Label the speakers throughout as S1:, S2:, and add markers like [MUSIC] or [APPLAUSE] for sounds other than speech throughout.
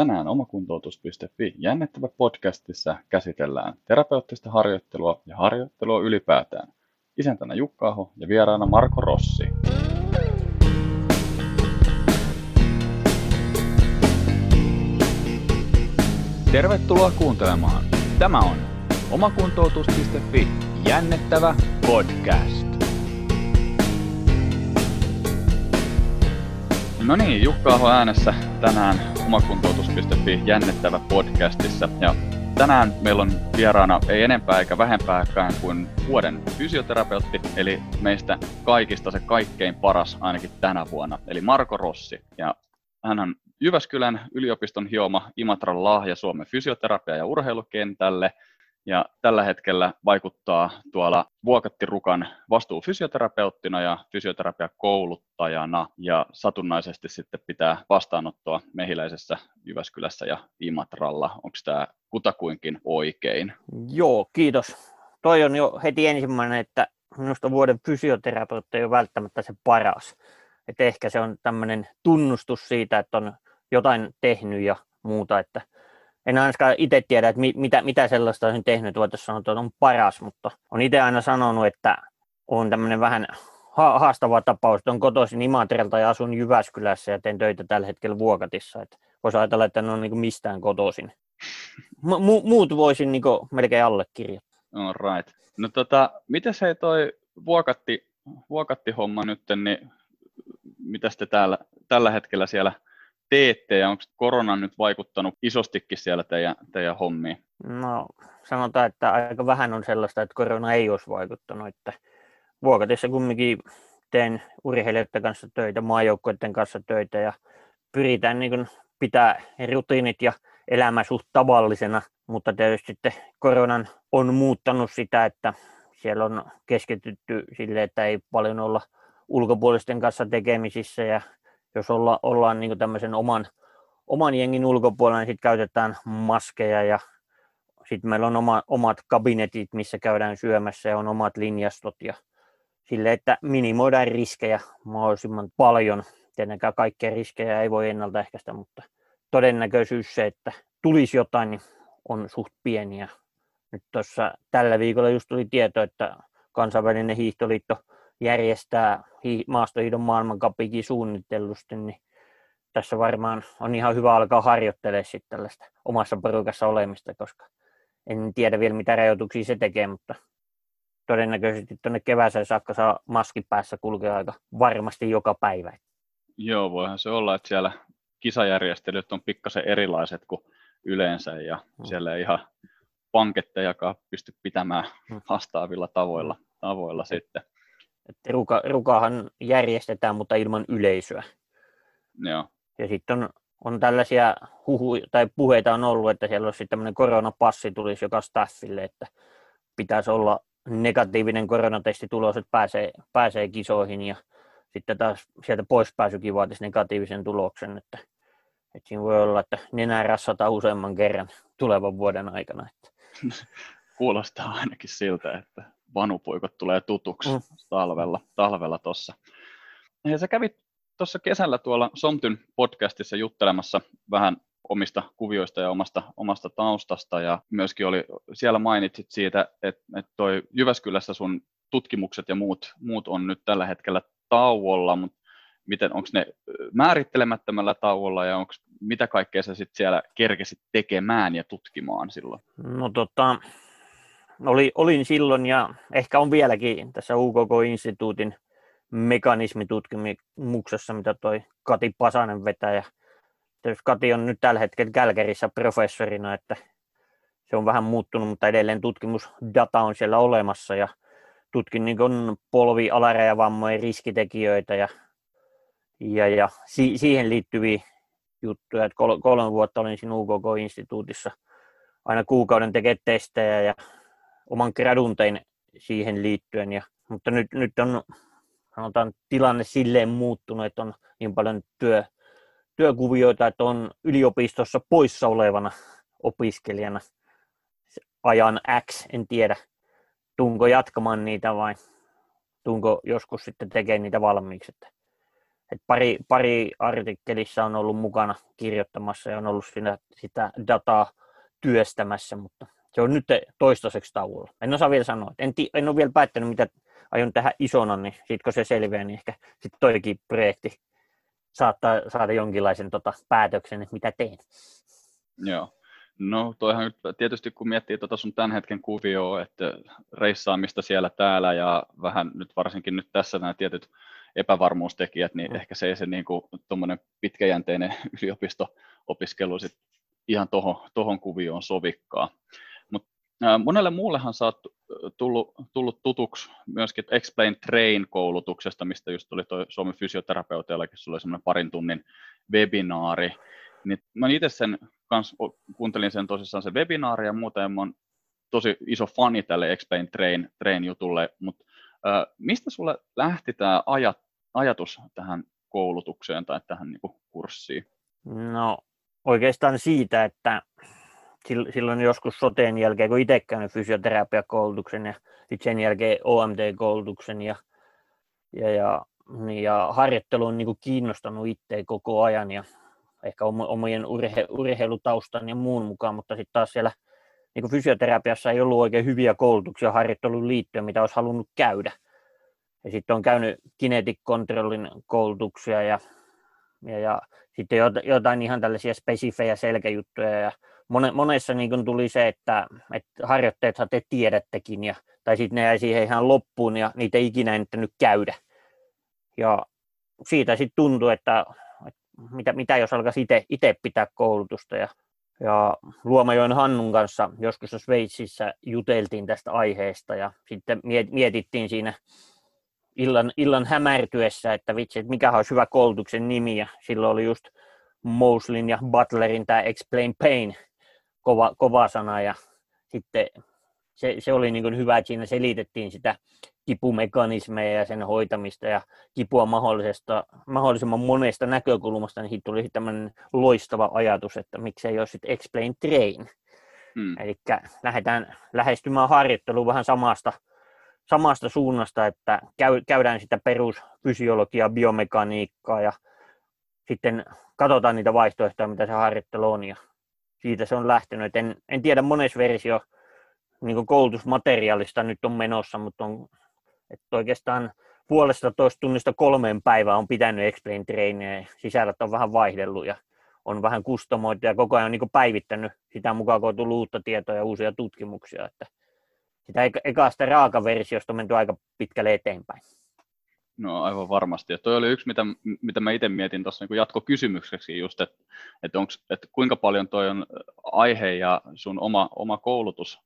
S1: tänään omakuntoutus.fi jännittävä podcastissa käsitellään terapeuttista harjoittelua ja harjoittelua ylipäätään. Isäntänä Jukka Aho ja vieraana Marko Rossi. Tervetuloa kuuntelemaan. Tämä on omakuntoutus.fi jännittävä podcast. No niin, Jukka Aho äänessä tänään omakuntoutus.fi jännittävä podcastissa. Ja tänään meillä on vieraana ei enempää eikä vähempääkään kuin vuoden fysioterapeutti, eli meistä kaikista se kaikkein paras ainakin tänä vuonna, eli Marko Rossi. Ja hän on Jyväskylän yliopiston hioma Imatran lahja Suomen fysioterapia- ja urheilukentälle – ja tällä hetkellä vaikuttaa tuolla Vuokattirukan vastuufysioterapeuttina ja fysioterapiakouluttajana ja satunnaisesti sitten pitää vastaanottoa Mehiläisessä, Jyväskylässä ja Imatralla. Onko tämä kutakuinkin oikein?
S2: Joo, kiitos. Toi on jo heti ensimmäinen, että minusta vuoden fysioterapeutti ei ole välttämättä se paras. Et ehkä se on tämmöinen tunnustus siitä, että on jotain tehnyt ja muuta, että en ainakaan itse tiedä, että mitä, mitä sellaista olisin tehnyt, voitaisiin sanoa, että on paras, mutta on itse aina sanonut, että on tämmöinen vähän haastava tapaus, että on kotoisin Imatrelta ja asun Jyväskylässä ja teen töitä tällä hetkellä Vuokatissa, että voisi ajatella, että en ole niin mistään kotoisin. Mu- muut voisin niin melkein allekirjoittaa.
S1: All right. No tota, miten se toi Vuokatti, Vuokatti-homma nyt, niin mitä te täällä, tällä hetkellä siellä teette ja onko korona nyt vaikuttanut isostikin siellä teidän, teidän hommiin?
S2: No sanotaan, että aika vähän on sellaista, että korona ei olisi vaikuttanut. Että Vuokatissa kumminkin teen urheilijoiden kanssa töitä, maajoukkoiden kanssa töitä ja pyritään niin kuin pitää rutiinit ja elämä suht tavallisena, mutta tietysti sitten koronan on muuttanut sitä, että siellä on keskitytty sille, että ei paljon olla ulkopuolisten kanssa tekemisissä ja jos olla, ollaan niin tämmöisen oman, oman jengin ulkopuolella, niin sitten käytetään maskeja ja sitten meillä on oma, omat kabinetit, missä käydään syömässä ja on omat linjastot ja sille, että minimoidaan riskejä mahdollisimman paljon. Tietenkään kaikkia riskejä ei voi ennaltaehkäistä, mutta todennäköisyys se, että tulisi jotain, niin on suht pieniä. Nyt tuossa tällä viikolla just tuli tieto, että kansainvälinen hiihtoliitto järjestää maastohiidon maailmankapikin suunnitellusti, niin tässä varmaan on ihan hyvä alkaa harjoittelemaan sitten tällaista omassa porukassa olemista, koska en tiedä vielä mitä rajoituksia se tekee, mutta todennäköisesti tuonne kevääseen saakka saa maski päässä kulkea aika varmasti joka päivä.
S1: Joo, voihan se olla, että siellä kisajärjestelyt on pikkasen erilaiset kuin yleensä ja hmm. siellä ei ihan pankettejakaan pysty pitämään hmm. vastaavilla tavoilla, tavoilla sitten.
S2: Että ruka, rukahan järjestetään, mutta ilman yleisöä.
S1: Joo.
S2: Ja sitten on, on tällaisia huhu, tai puheita on ollut, että siellä olisi tämmöinen koronapassi tulisi joka staffille, että pitäisi olla negatiivinen koronatesti tulos, että pääsee, pääsee kisoihin ja sitten taas sieltä poispääsykin vaatisi negatiivisen tuloksen, että, että siinä voi olla, että nenää rassataan useamman kerran tulevan vuoden aikana. Että. [LAUGHS]
S1: Kuulostaa ainakin siltä, että vanupoikot tulee tutuksi mm. talvella, talvella tossa. Ja sä kävit tuossa kesällä tuolla Somtyn podcastissa juttelemassa vähän omista kuvioista ja omasta, omasta taustasta ja myöskin oli, siellä mainitsit siitä, että, että toi Jyväskylässä sun tutkimukset ja muut, muut on nyt tällä hetkellä tauolla, mutta miten, onko ne määrittelemättömällä tauolla ja onko, mitä kaikkea sä sitten siellä kerkesit tekemään ja tutkimaan silloin?
S2: No tota, oli, olin silloin ja ehkä on vieläkin tässä UKK-instituutin mekanismitutkimuksessa, mitä toi Kati Pasanen vetää. Ja tietysti Kati on nyt tällä hetkellä Kälkärissä professorina, että se on vähän muuttunut, mutta edelleen tutkimusdata on siellä olemassa ja tutkin niin polvi alarajavammojen riskitekijöitä ja, ja, ja si, siihen liittyviä juttuja. Että kol, kolme vuotta olin siinä UKK-instituutissa aina kuukauden tekee testejä ja oman gradun tein siihen liittyen. Ja, mutta nyt, nyt on sanotaan, tilanne silleen muuttunut, että on niin paljon työ, työkuvioita, että on yliopistossa poissa olevana opiskelijana ajan X, en tiedä, tunko jatkamaan niitä vai tunko joskus sitten tekee niitä valmiiksi. Että, Et pari, pari artikkelissa on ollut mukana kirjoittamassa ja on ollut siinä sitä dataa työstämässä, mutta se on nyt toistaiseksi tauolla. En osaa vielä sanoa. En, ti, en ole vielä päättänyt, mitä aion tehdä isona, niin sitten kun se selviää, niin ehkä sitten toikin projekti saattaa saada jonkinlaisen tota, päätöksen, että mitä teen.
S1: Joo. No toihan nyt tietysti kun miettii tuota sun tämän hetken kuvioa, että reissaamista siellä täällä ja vähän nyt varsinkin nyt tässä nämä tietyt epävarmuustekijät, niin mm. ehkä se ei se niin kuin, pitkäjänteinen [LAUGHS] yliopisto-opiskelu sit ihan tohon, tohon kuvioon sovikkaa. Monelle muullehan sä oot tullut, tullut tutuksi myöskin Explain Train-koulutuksesta, mistä just tuli toi Suomen fysioterapeutiallakin, sulla oli semmoinen parin tunnin webinaari. Niin mä itse sen kanssa kuuntelin sen tosissaan se webinaari ja muuta, ja mä oon tosi iso fani tälle Explain Train, Train jutulle, mutta mistä sulle lähti tämä ajat, ajatus tähän koulutukseen tai tähän niin kuin, kurssiin?
S2: No oikeastaan siitä, että silloin joskus soteen jälkeen, kun itse käynyt fysioterapiakoulutuksen ja sitten sen jälkeen OMT-koulutuksen ja, ja, ja, niin, ja harjoittelu on niin kuin kiinnostanut itseä koko ajan ja ehkä omien urhe, urheilutaustan ja muun mukaan, mutta sitten taas siellä niin kuin fysioterapiassa ei ollut oikein hyviä koulutuksia harjoitteluun liittyen, mitä olisi halunnut käydä. Ja sitten on käynyt kinetic koulutuksia ja, ja, ja sitten jotain ihan tällaisia spesifejä selkäjuttuja. Ja monessa niin tuli se, että, että harjoitteethan te tiedättekin, ja, tai sitten ne jäi siihen ihan loppuun ja niitä ei ikinä ennättänyt käydä. Ja siitä sitten tuntui, että, että mitä, mitä jos alkaisi itse pitää koulutusta. Ja, ja Luomajoen Hannun kanssa joskus Sveitsissä juteltiin tästä aiheesta ja sitten mietittiin siinä illan, illan hämärtyessä, että vitsi, että mikä olisi hyvä koulutuksen nimi. Ja silloin oli just Moslin ja Butlerin tämä Explain Pain kova, kova sana ja sitten se, se oli niin hyvä, että siinä selitettiin sitä kipumekanismeja ja sen hoitamista ja kipua mahdollisesta, mahdollisimman monesta näkökulmasta, niin siitä tuli tämmöinen loistava ajatus, että miksei olisi sitten explain train. Hmm. Eli lähdetään lähestymään harjoittelua vähän samasta, samasta suunnasta, että käy, käydään sitä perusfysiologiaa, biomekaniikkaa ja sitten katsotaan niitä vaihtoehtoja, mitä se harjoittelu on ja siitä se on lähtenyt. En, en tiedä monessa versio niin koulutusmateriaalista nyt on menossa, mutta on, että oikeastaan puolesta toista tunnista kolmeen päivään on pitänyt explain trainia sisällöt on vähän vaihdellut ja on vähän kustomoitu ja koko ajan niin päivittänyt sitä mukaan, kun on tullut uutta tietoa ja uusia tutkimuksia. Että sitä ekasta raakaversiosta on menty aika pitkälle eteenpäin.
S1: No aivan varmasti. Ja toi oli yksi, mitä, mitä mä itse mietin tuossa niin jatkokysymykseksi just, että, että, onks, että kuinka paljon toi on aihe ja sun oma, oma koulutus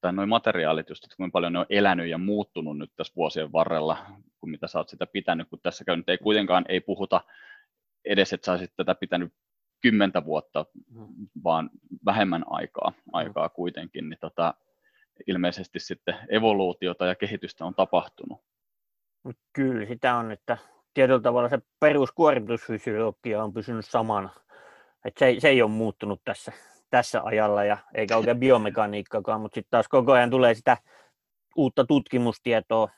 S1: tai noin materiaalit, just, että kuinka paljon ne on elänyt ja muuttunut nyt tässä vuosien varrella, kun mitä sä oot sitä pitänyt, kun tässä nyt ei kuitenkaan ei puhuta edes, että sä olisit tätä pitänyt kymmentä vuotta, vaan vähemmän aikaa, aikaa kuitenkin, niin tota, ilmeisesti sitten evoluutiota ja kehitystä on tapahtunut.
S2: Kyllä sitä on, että tietyllä tavalla se peruskuormitusfysiologia on pysynyt samana. Että se, se ei ole muuttunut tässä, tässä ajalla ja eikä oikein biomekaniikkakaan, mutta sitten taas koko ajan tulee sitä uutta tutkimustietoa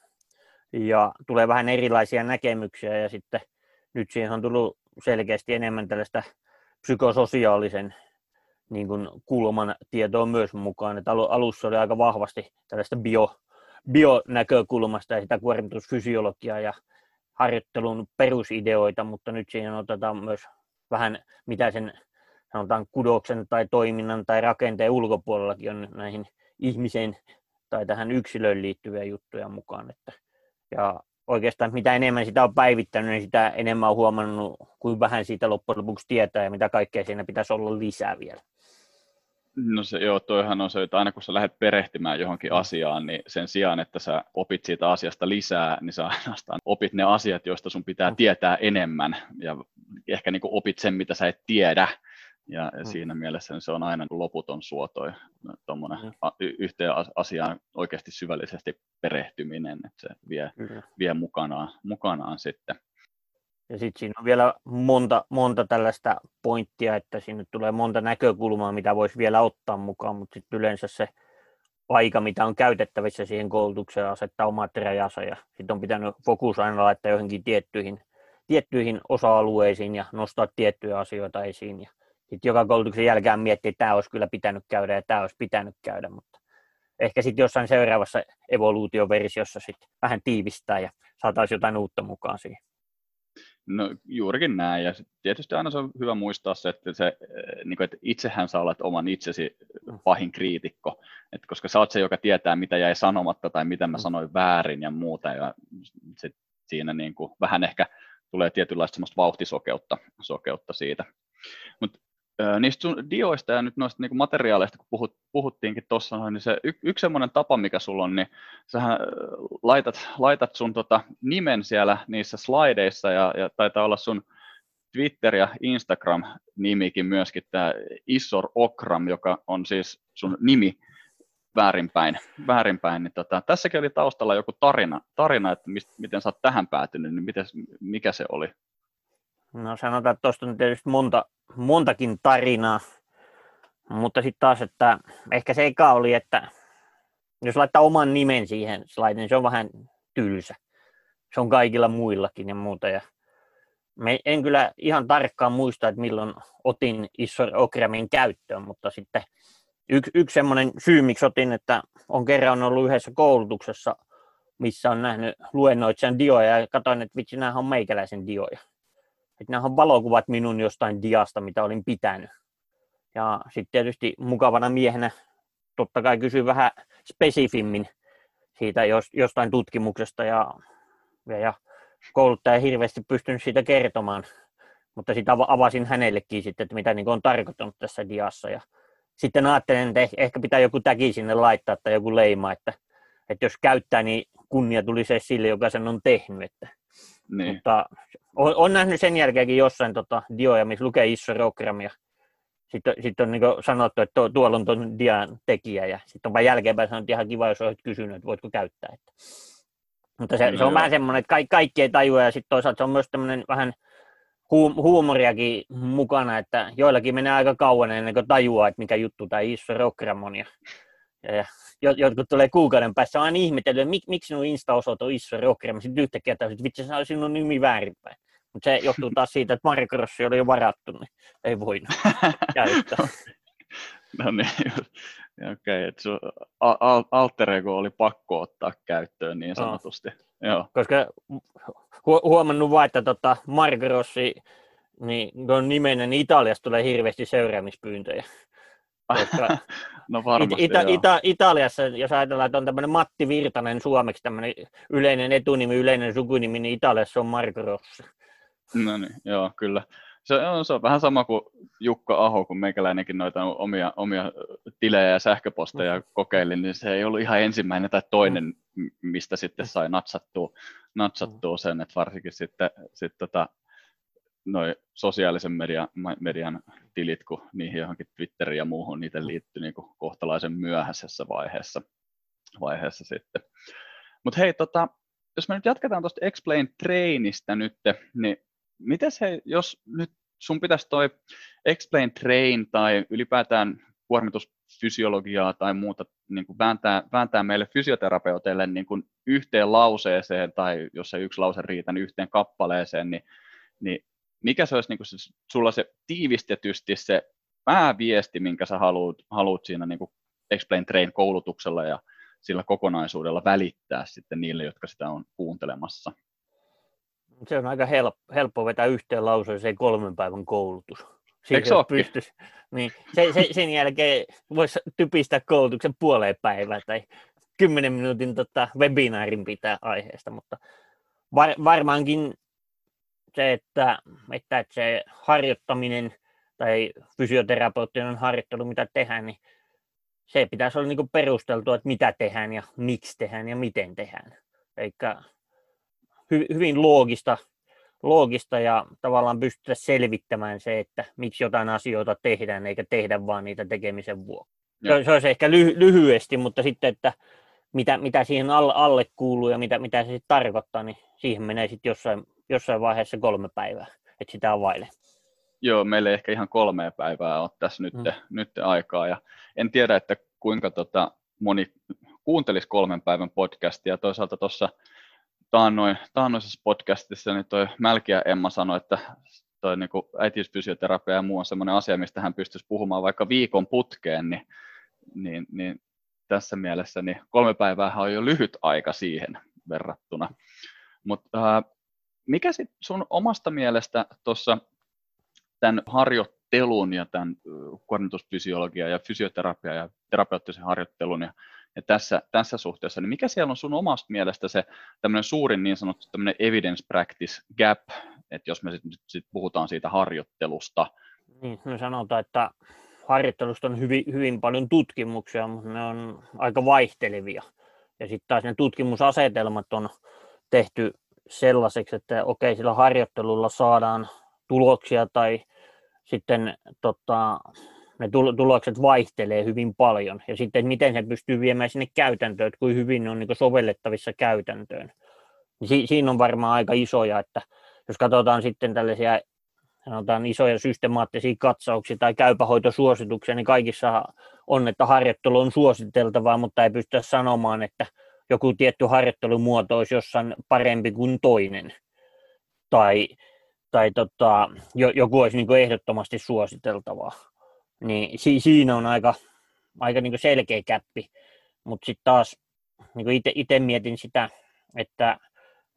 S2: ja tulee vähän erilaisia näkemyksiä ja sitten nyt siihen on tullut selkeästi enemmän tällaista psykososiaalisen niin kuin kulman tietoa myös mukaan. Että alussa oli aika vahvasti tällaista bio, bionäkökulmasta ja sitä kuormitusfysiologiaa ja harjoittelun perusideoita, mutta nyt siihen otetaan myös vähän mitä sen sanotaan kudoksen tai toiminnan tai rakenteen ulkopuolellakin on näihin ihmiseen tai tähän yksilöön liittyviä juttuja mukaan. Että, ja oikeastaan mitä enemmän sitä on päivittänyt, niin sitä enemmän on huomannut, kuin vähän siitä loppujen lopuksi tietää ja mitä kaikkea siinä pitäisi olla lisää vielä.
S1: No se, joo, toihan on se, että aina kun sä lähdet perehtymään johonkin mm. asiaan, niin sen sijaan, että sä opit siitä asiasta lisää, niin sä ainoastaan opit ne asiat, joista sun pitää mm. tietää enemmän ja ehkä niin opit sen, mitä sä et tiedä. Ja mm. siinä mielessä se on aina loputon suoto tuommoinen mm. yhteen asiaan oikeasti syvällisesti perehtyminen, että se vie, vie mukanaan, mukanaan sitten.
S2: Ja sitten siinä on vielä monta, monta tällaista pointtia, että sinne tulee monta näkökulmaa, mitä voisi vielä ottaa mukaan, mutta sitten yleensä se aika, mitä on käytettävissä siihen koulutukseen, asettaa omat rajansa ja sitten on pitänyt fokus aina laittaa johonkin tiettyihin, tiettyihin osa-alueisiin ja nostaa tiettyjä asioita esiin. Ja sitten joka koulutuksen jälkeen miettii, että tämä olisi kyllä pitänyt käydä ja tämä olisi pitänyt käydä, mutta ehkä sitten jossain seuraavassa evoluutioversiossa sitten vähän tiivistää ja saataisiin jotain uutta mukaan siihen.
S1: No juurikin näin, ja tietysti aina se on hyvä muistaa se, että, se, eh, niin kuin, että itsehän sä olet oman itsesi pahin kriitikko, että koska sä oot se, joka tietää, mitä jäi sanomatta tai mitä mä mm. sanoin väärin ja muuta, ja se, siinä niin kuin, vähän ehkä tulee tietynlaista semmoista vauhtisokeutta sokeutta siitä. Mutta niistä sun dioista ja nyt noista niin materiaaleista, kun puhut, puhuttiinkin tuossa, niin se y, yksi semmoinen tapa, mikä sulla on, niin sähän laitat, laitat sun tota nimen siellä niissä slideissa ja, ja taitaa olla sun Twitter- ja Instagram-nimikin myöskin, tämä Issor Okram, joka on siis sun nimi väärinpäin. väärinpäin niin tota, tässäkin oli taustalla joku tarina, tarina että mist, miten sä oot tähän päätynyt, niin miten, mikä se oli?
S2: No sanotaan, että tuosta on tietysti monta, montakin tarinaa, mutta sitten taas, että ehkä se eka oli, että jos laittaa oman nimen siihen slide, niin se on vähän tylsä. Se on kaikilla muillakin ja muuta. Ja me en kyllä ihan tarkkaan muista, että milloin otin Issor Okramin käyttöön, mutta sitten yksi, yksi semmoinen syy, miksi otin, että on kerran ollut yhdessä koulutuksessa, missä on nähnyt luennoitsijan dioja ja katsoin, että vitsi, nämä on meikäläisen dioja että nämä on valokuvat minun jostain diasta, mitä olin pitänyt. Ja sitten tietysti mukavana miehenä totta kai kysyin vähän spesifimmin siitä jostain tutkimuksesta ja, ja, ja kouluttaja hirveästi pystynyt siitä kertomaan, mutta sitä avasin hänellekin sitten, että mitä niin on tarkoittanut tässä diassa. Ja sitten ajattelin, että ehkä pitää joku täki sinne laittaa tai joku leima, että, että jos käyttää, niin kunnia tuli se sille, joka sen on tehnyt. Että niin. Mutta on, on, nähnyt sen jälkeenkin jossain tota, dioja, missä lukee Isorogram ja sitten sit on niin sanottu, että tuo, tuolla on tuon dian tekijä ja sitten on vain jälkeenpäin sanottu, että ihan kiva, jos olet kysynyt, että voitko käyttää. Että. Mutta se, no, se on joo. vähän semmoinen, että kaikki, kaikki ei tajua ja sitten toisaalta se on myös tämmöinen vähän huum, huumoriakin mukana, että joillakin menee aika kauan ennen kuin tajuaa, että mikä juttu tämä Isorogram on. Ja ja jotkut tulee kuukauden päässä, on ihmetellyt, että mik, miksi sinun Insta-osoite on Isso Rocker, sitten yhtäkkiä että vitsi, on sinun nimi väärinpäin. Mutta se johtuu taas siitä, että Mario Crossi oli jo varattu, niin ei voinut käyttää. [LAUGHS]
S1: no niin, okei, okay, al- alter ego oli pakko ottaa käyttöön niin sanotusti. No. Joo.
S2: Koska hu- huomannut vaan, että tota Mario Crossi, niin kun nimenen, niin Italiasta tulee hirveästi seuraamispyyntöjä.
S1: Koska [LAUGHS] no varmasti,
S2: Ita- Ita- Italiassa, jos ajatellaan, että on tämmöinen Matti Virtanen suomeksi tämmöinen yleinen etunimi, yleinen sukunimi, niin Italiassa on Marco Rossi.
S1: No niin, joo, kyllä. Se on, se on vähän sama kuin Jukka Aho, kun meikäläinenkin noita omia, omia tilejä ja sähköposteja mm. kokeilin, niin se ei ollut ihan ensimmäinen tai toinen, mm. mistä sitten sai natsattua, natsattua sen, että varsinkin sitten sit tota, noi sosiaalisen median, median tilit, kun niihin johonkin Twitteriin ja muuhun, niitä mm. liittyy niin kuin kohtalaisen myöhäisessä vaiheessa, vaiheessa sitten. Mutta hei, tota, jos me nyt jatketaan tuosta Explain Trainista nyt, niin miten se, jos nyt sun pitäisi toi Explain Train tai ylipäätään kuormitusfysiologiaa tai muuta niin kuin vääntää, vääntää meille fysioterapeuteille niin kuin yhteen lauseeseen tai jos ei yksi lause riitä, niin yhteen kappaleeseen, niin, niin mikä se olisi niin kuin se, sulla se tiivistetysti se pääviesti, minkä sä haluat, haluat siinä niin kuin Explain Train koulutuksella ja sillä kokonaisuudella välittää sitten niille, jotka sitä on kuuntelemassa?
S2: Se on aika helppo, helppo vetää yhteen lauseeseen kolmen päivän koulutus.
S1: Eikö se pystyisi,
S2: niin se, se, sen jälkeen voisi typistää koulutuksen puoleen päivään tai kymmenen minuutin tota, webinaarin pitää aiheesta, mutta var, varmaankin se, että, että se harjoittaminen tai fysioterapeuttinen harjoittelu, mitä tehdään, niin se pitäisi olla niin perusteltua, että mitä tehdään ja miksi tehdään ja miten tehdään. Eikä hy, hyvin loogista, loogista ja tavallaan pystytä selvittämään se, että miksi jotain asioita tehdään, eikä tehdä vaan niitä tekemisen vuoksi. Se, se olisi ehkä ly, lyhyesti, mutta sitten, että mitä, mitä siihen alle, alle kuuluu ja mitä, mitä se sitten tarkoittaa, niin siihen menee sitten jossain jossain vaiheessa kolme päivää, että sitä availe.
S1: Joo, meillä ei ehkä ihan kolme päivää ole tässä nyt, mm. nyt aikaa, ja en tiedä, että kuinka tota moni kuuntelisi kolmen päivän podcastia, toisaalta tuossa taannoin, taannoisessa podcastissa niin toi Mälkiä Emma sanoi, että toi niin äitiysfysioterapia ja muu on sellainen asia, mistä hän pystyisi puhumaan vaikka viikon putkeen, niin, niin, niin tässä mielessä niin kolme päivää on jo lyhyt aika siihen verrattuna. Mutta äh, mikä sitten sun omasta mielestä tuossa tämän harjoittelun ja tämän kuormitusfysiologia ja fysioterapia ja terapeuttisen harjoittelun ja, tässä, tässä suhteessa, niin mikä siellä on sun omasta mielestä se tämmöinen suurin niin sanottu tämmöinen evidence practice gap, että jos me sitten sit puhutaan siitä harjoittelusta.
S2: Niin, me sanotaan, että harjoittelusta on hyvin, hyvin paljon tutkimuksia, mutta ne on aika vaihtelevia. Ja sitten taas ne tutkimusasetelmat on tehty sellaiseksi, että okei, sillä harjoittelulla saadaan tuloksia tai sitten tota, ne tulokset vaihtelee hyvin paljon. Ja sitten miten se pystyy viemään sinne käytäntöön, että kuin hyvin ne on niin sovellettavissa käytäntöön. Niin si- siinä on varmaan aika isoja, että jos katsotaan sitten tällaisia sanotaan isoja systemaattisia katsauksia tai käypähoitosuosituksia, niin kaikissa on, että harjoittelu on suositeltavaa, mutta ei pystytä sanomaan, että joku tietty harjoittelumuoto olisi jossain parempi kuin toinen. Tai, tai tota, joku olisi niin ehdottomasti suositeltavaa. Niin si, siinä on aika, aika niin selkeä käppi. Mutta sitten taas niin itse mietin sitä, että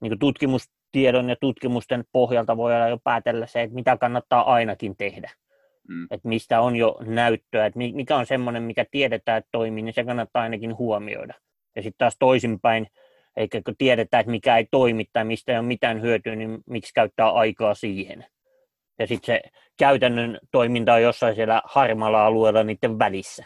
S2: niin tutkimustiedon ja tutkimusten pohjalta voi olla jo päätellä se, että mitä kannattaa ainakin tehdä. Mm. Että mistä on jo näyttöä, että mikä on semmoinen, mikä tiedetään, että toimii, niin se kannattaa ainakin huomioida. Ja sitten taas toisinpäin, eikä kun tiedetään, että mikä ei toimi tai mistä ei ole mitään hyötyä, niin miksi käyttää aikaa siihen. Ja sitten se käytännön toiminta on jossain siellä harmaalla alueella niiden välissä.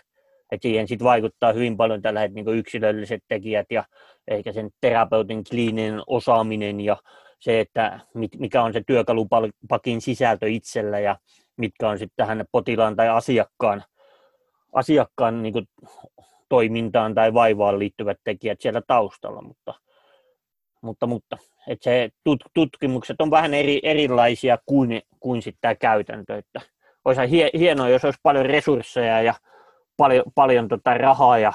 S2: Et siihen sitten vaikuttaa hyvin paljon tällä hetkellä niin yksilölliset tekijät ja eikä sen terapeutin kliininen osaaminen ja se, että mikä on se työkalupakin sisältö itsellä ja mitkä on sitten tähän potilaan tai asiakkaan, asiakkaan niin toimintaan tai vaivaan liittyvät tekijät siellä taustalla, mutta, mutta, mutta että se tut, tutkimukset on vähän eri, erilaisia kuin, kuin sitten tämä käytäntö, että olisi hie, hienoa, jos olisi paljon resursseja ja paljon, paljon tota rahaa ja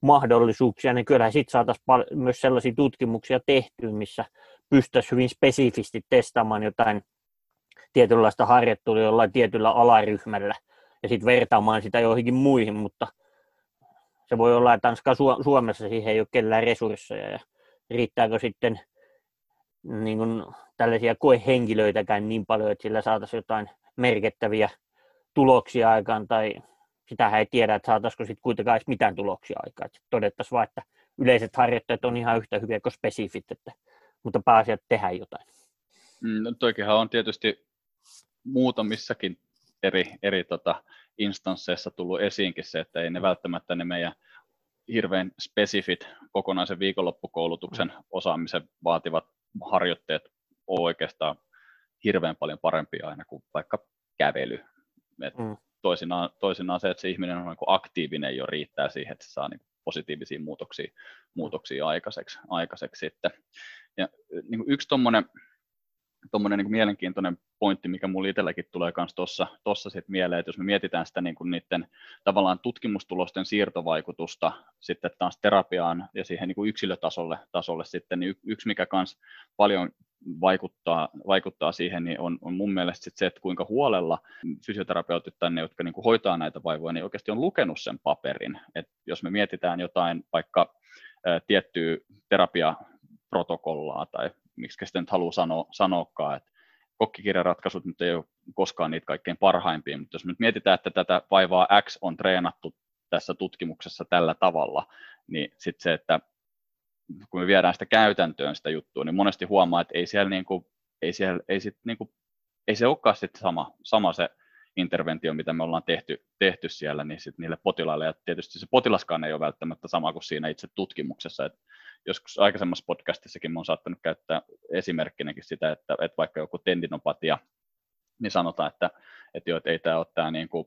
S2: mahdollisuuksia, niin kyllähän sitten saataisiin pal- myös sellaisia tutkimuksia tehtyä, missä pystyisi hyvin spesifisti testaamaan jotain tietynlaista harjoittelua jollain tietyllä alaryhmällä ja sitten vertaamaan sitä joihinkin muihin, mutta se voi olla, että Suomessa siihen ei ole kellään resursseja ja riittääkö sitten niin kuin tällaisia koehenkilöitäkään niin paljon, että sillä saataisiin jotain merkittäviä tuloksia aikaan tai sitä ei tiedä, että saataisiko sitten kuitenkaan edes mitään tuloksia aikaan. Todettaisiin vain, että yleiset harjoitteet on ihan yhtä hyviä kuin spesifit, että, mutta pääasiat tehdään jotain.
S1: Mm, no toikinhan on tietysti muutamissakin eri, eri tota, instansseissa tullut esiinkin se, että ei ne välttämättä ne meidän hirveän spesifit kokonaisen viikonloppukoulutuksen mm. osaamisen vaativat harjoitteet ole oikeastaan hirveän paljon parempia aina kuin vaikka kävely. Et mm. toisinaan, toisinaan se, että se ihminen on niin aktiivinen jo riittää siihen, että se saa niin positiivisia muutoksia, muutoksia aikaiseksi. aikaiseksi sitten. Ja niin yksi tuommoinen tuommoinen niin mielenkiintoinen pointti, mikä mulla itselläkin tulee myös tuossa tossa sit mieleen, että jos me mietitään sitä niin kuin niiden tavallaan tutkimustulosten siirtovaikutusta sitten taas terapiaan ja siihen niin kuin yksilötasolle tasolle sitten, niin yksi mikä myös paljon vaikuttaa, vaikuttaa siihen, niin on, on mun mielestä sit se, että kuinka huolella fysioterapeutit tai ne, jotka niin kuin hoitaa näitä vaivoja, niin oikeasti on lukenut sen paperin. Et jos me mietitään jotain vaikka ä, tiettyä terapiaprotokollaa tai miksi sitä nyt haluaa sanoa, sanoakaan, että kokkikirjaratkaisut nyt ei ole koskaan niitä kaikkein parhaimpia, mutta jos nyt mietitään, että tätä vaivaa X on treenattu tässä tutkimuksessa tällä tavalla, niin sitten se, että kun me viedään sitä käytäntöön sitä juttua, niin monesti huomaa, että ei siellä, niin kuin, ei siellä ei sit niin kuin, ei se olekaan sit sama, sama se interventio, mitä me ollaan tehty, tehty siellä, niin sit niille potilaille, ja tietysti se potilaskaan ei ole välttämättä sama kuin siinä itse tutkimuksessa, että joskus aikaisemmassa podcastissakin olen saattanut käyttää esimerkkinäkin sitä, että, että vaikka joku tendinopatia, niin sanotaan, että, että, jo, että ei tämä ole tämä, niin kuin,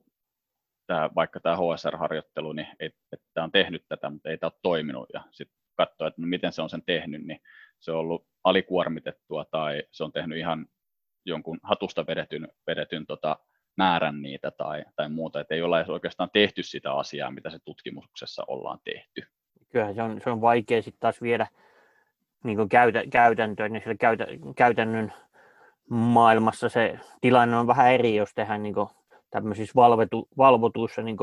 S1: tämä vaikka tämä HSR-harjoittelu, niin ei, että tämä on tehnyt tätä, mutta ei tämä ole toiminut, ja sitten katsoa, että no miten se on sen tehnyt, niin se on ollut alikuormitettua tai se on tehnyt ihan jonkun hatusta vedetyn, vedetyn tota, määrän niitä tai, tai muuta, että ei ole edes oikeastaan tehty sitä asiaa, mitä se tutkimuksessa ollaan tehty
S2: kyllähän se on, se on vaikea sitten taas viedä niin käytä, käytäntöä, niin siellä käytä, käytännön maailmassa se tilanne on vähän eri, jos tehdään niin tämmöisissä valvotu, valvotuissa niin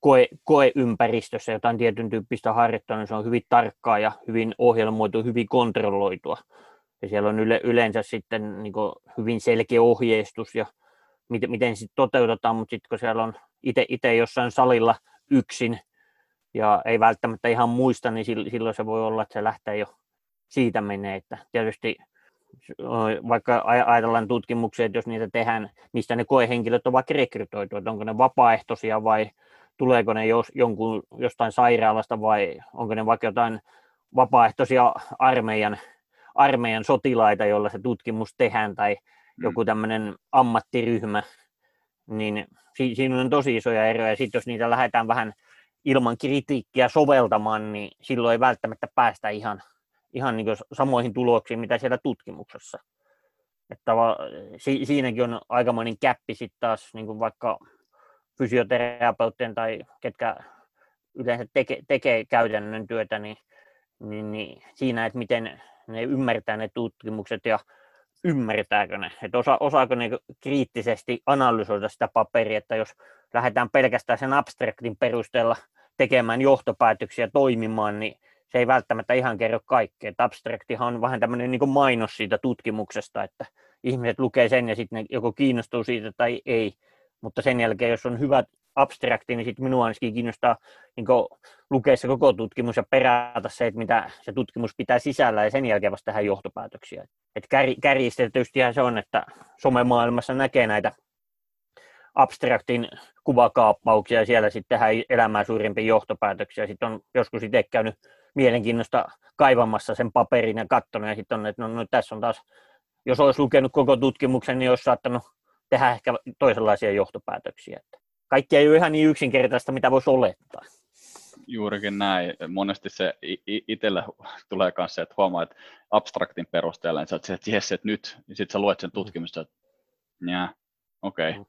S2: koe, koeympäristössä jotain tietyn tyyppistä harjoittelua, niin se on hyvin tarkkaa ja hyvin ohjelmoitu, hyvin kontrolloitua. Ja siellä on yle, yleensä sitten niin hyvin selkeä ohjeistus ja miten, miten sitten toteutetaan, mutta sitten kun siellä on itse jossain salilla yksin ja ei välttämättä ihan muista, niin silloin se voi olla, että se lähtee jo siitä menee. Että tietysti vaikka ajatellaan tutkimuksia, että jos niitä tehdään, mistä ne koehenkilöt ovat rekrytoitu, että onko ne vapaaehtoisia vai tuleeko ne jos, jonkun, jostain sairaalasta vai onko ne vaikka jotain vapaaehtoisia armeijan, armeijan sotilaita, joilla se tutkimus tehdään tai mm. joku tämmöinen ammattiryhmä, niin si- siinä on tosi isoja eroja. Ja sitten jos niitä lähdetään vähän ilman kritiikkiä soveltamaan, niin silloin ei välttämättä päästä ihan, ihan niin samoihin tuloksiin, mitä siellä tutkimuksessa. Että si- siinäkin on aikamoinen käppi sitten taas niin vaikka fysioterapeuttien tai ketkä yleensä teke, tekee käytännön työtä, niin, niin, niin siinä, että miten ne ymmärtää ne tutkimukset ja ymmärtääkö ne, että osa, osaako ne kriittisesti analysoida sitä paperia, että jos lähdetään pelkästään sen abstraktin perusteella tekemään johtopäätöksiä toimimaan, niin se ei välttämättä ihan kerro kaikkea. Että abstraktihan on vähän tämmöinen niin mainos siitä tutkimuksesta, että ihmiset lukee sen ja sitten joko kiinnostuu siitä tai ei. Mutta sen jälkeen, jos on hyvä abstrakti, niin sitten minua ainakin kiinnostaa niin lukea se koko tutkimus ja perätä se, että mitä se tutkimus pitää sisällä ja sen jälkeen vasta tehdä johtopäätöksiä. Et kär, kärjistetystihän se on, että somemaailmassa näkee näitä abstraktin kuvakaappauksia ja siellä sitten tehdään elämää suurimpia johtopäätöksiä. Sitten on joskus itse käynyt mielenkiinnosta kaivamassa sen paperin ja katsonut ja sitten on, että no, no tässä on taas, jos olisi lukenut koko tutkimuksen, niin olisi saattanut tehdä ehkä toisenlaisia johtopäätöksiä. Kaikki ei ole ihan niin yksinkertaista, mitä voisi olettaa.
S1: Juurikin näin. Monesti se itsellä tulee kanssa, että huomaa, että abstraktin perusteella, niin sä oot että jes, että nyt, ja sitten sä luet sen mm. tutkimusta, että okei. Okay.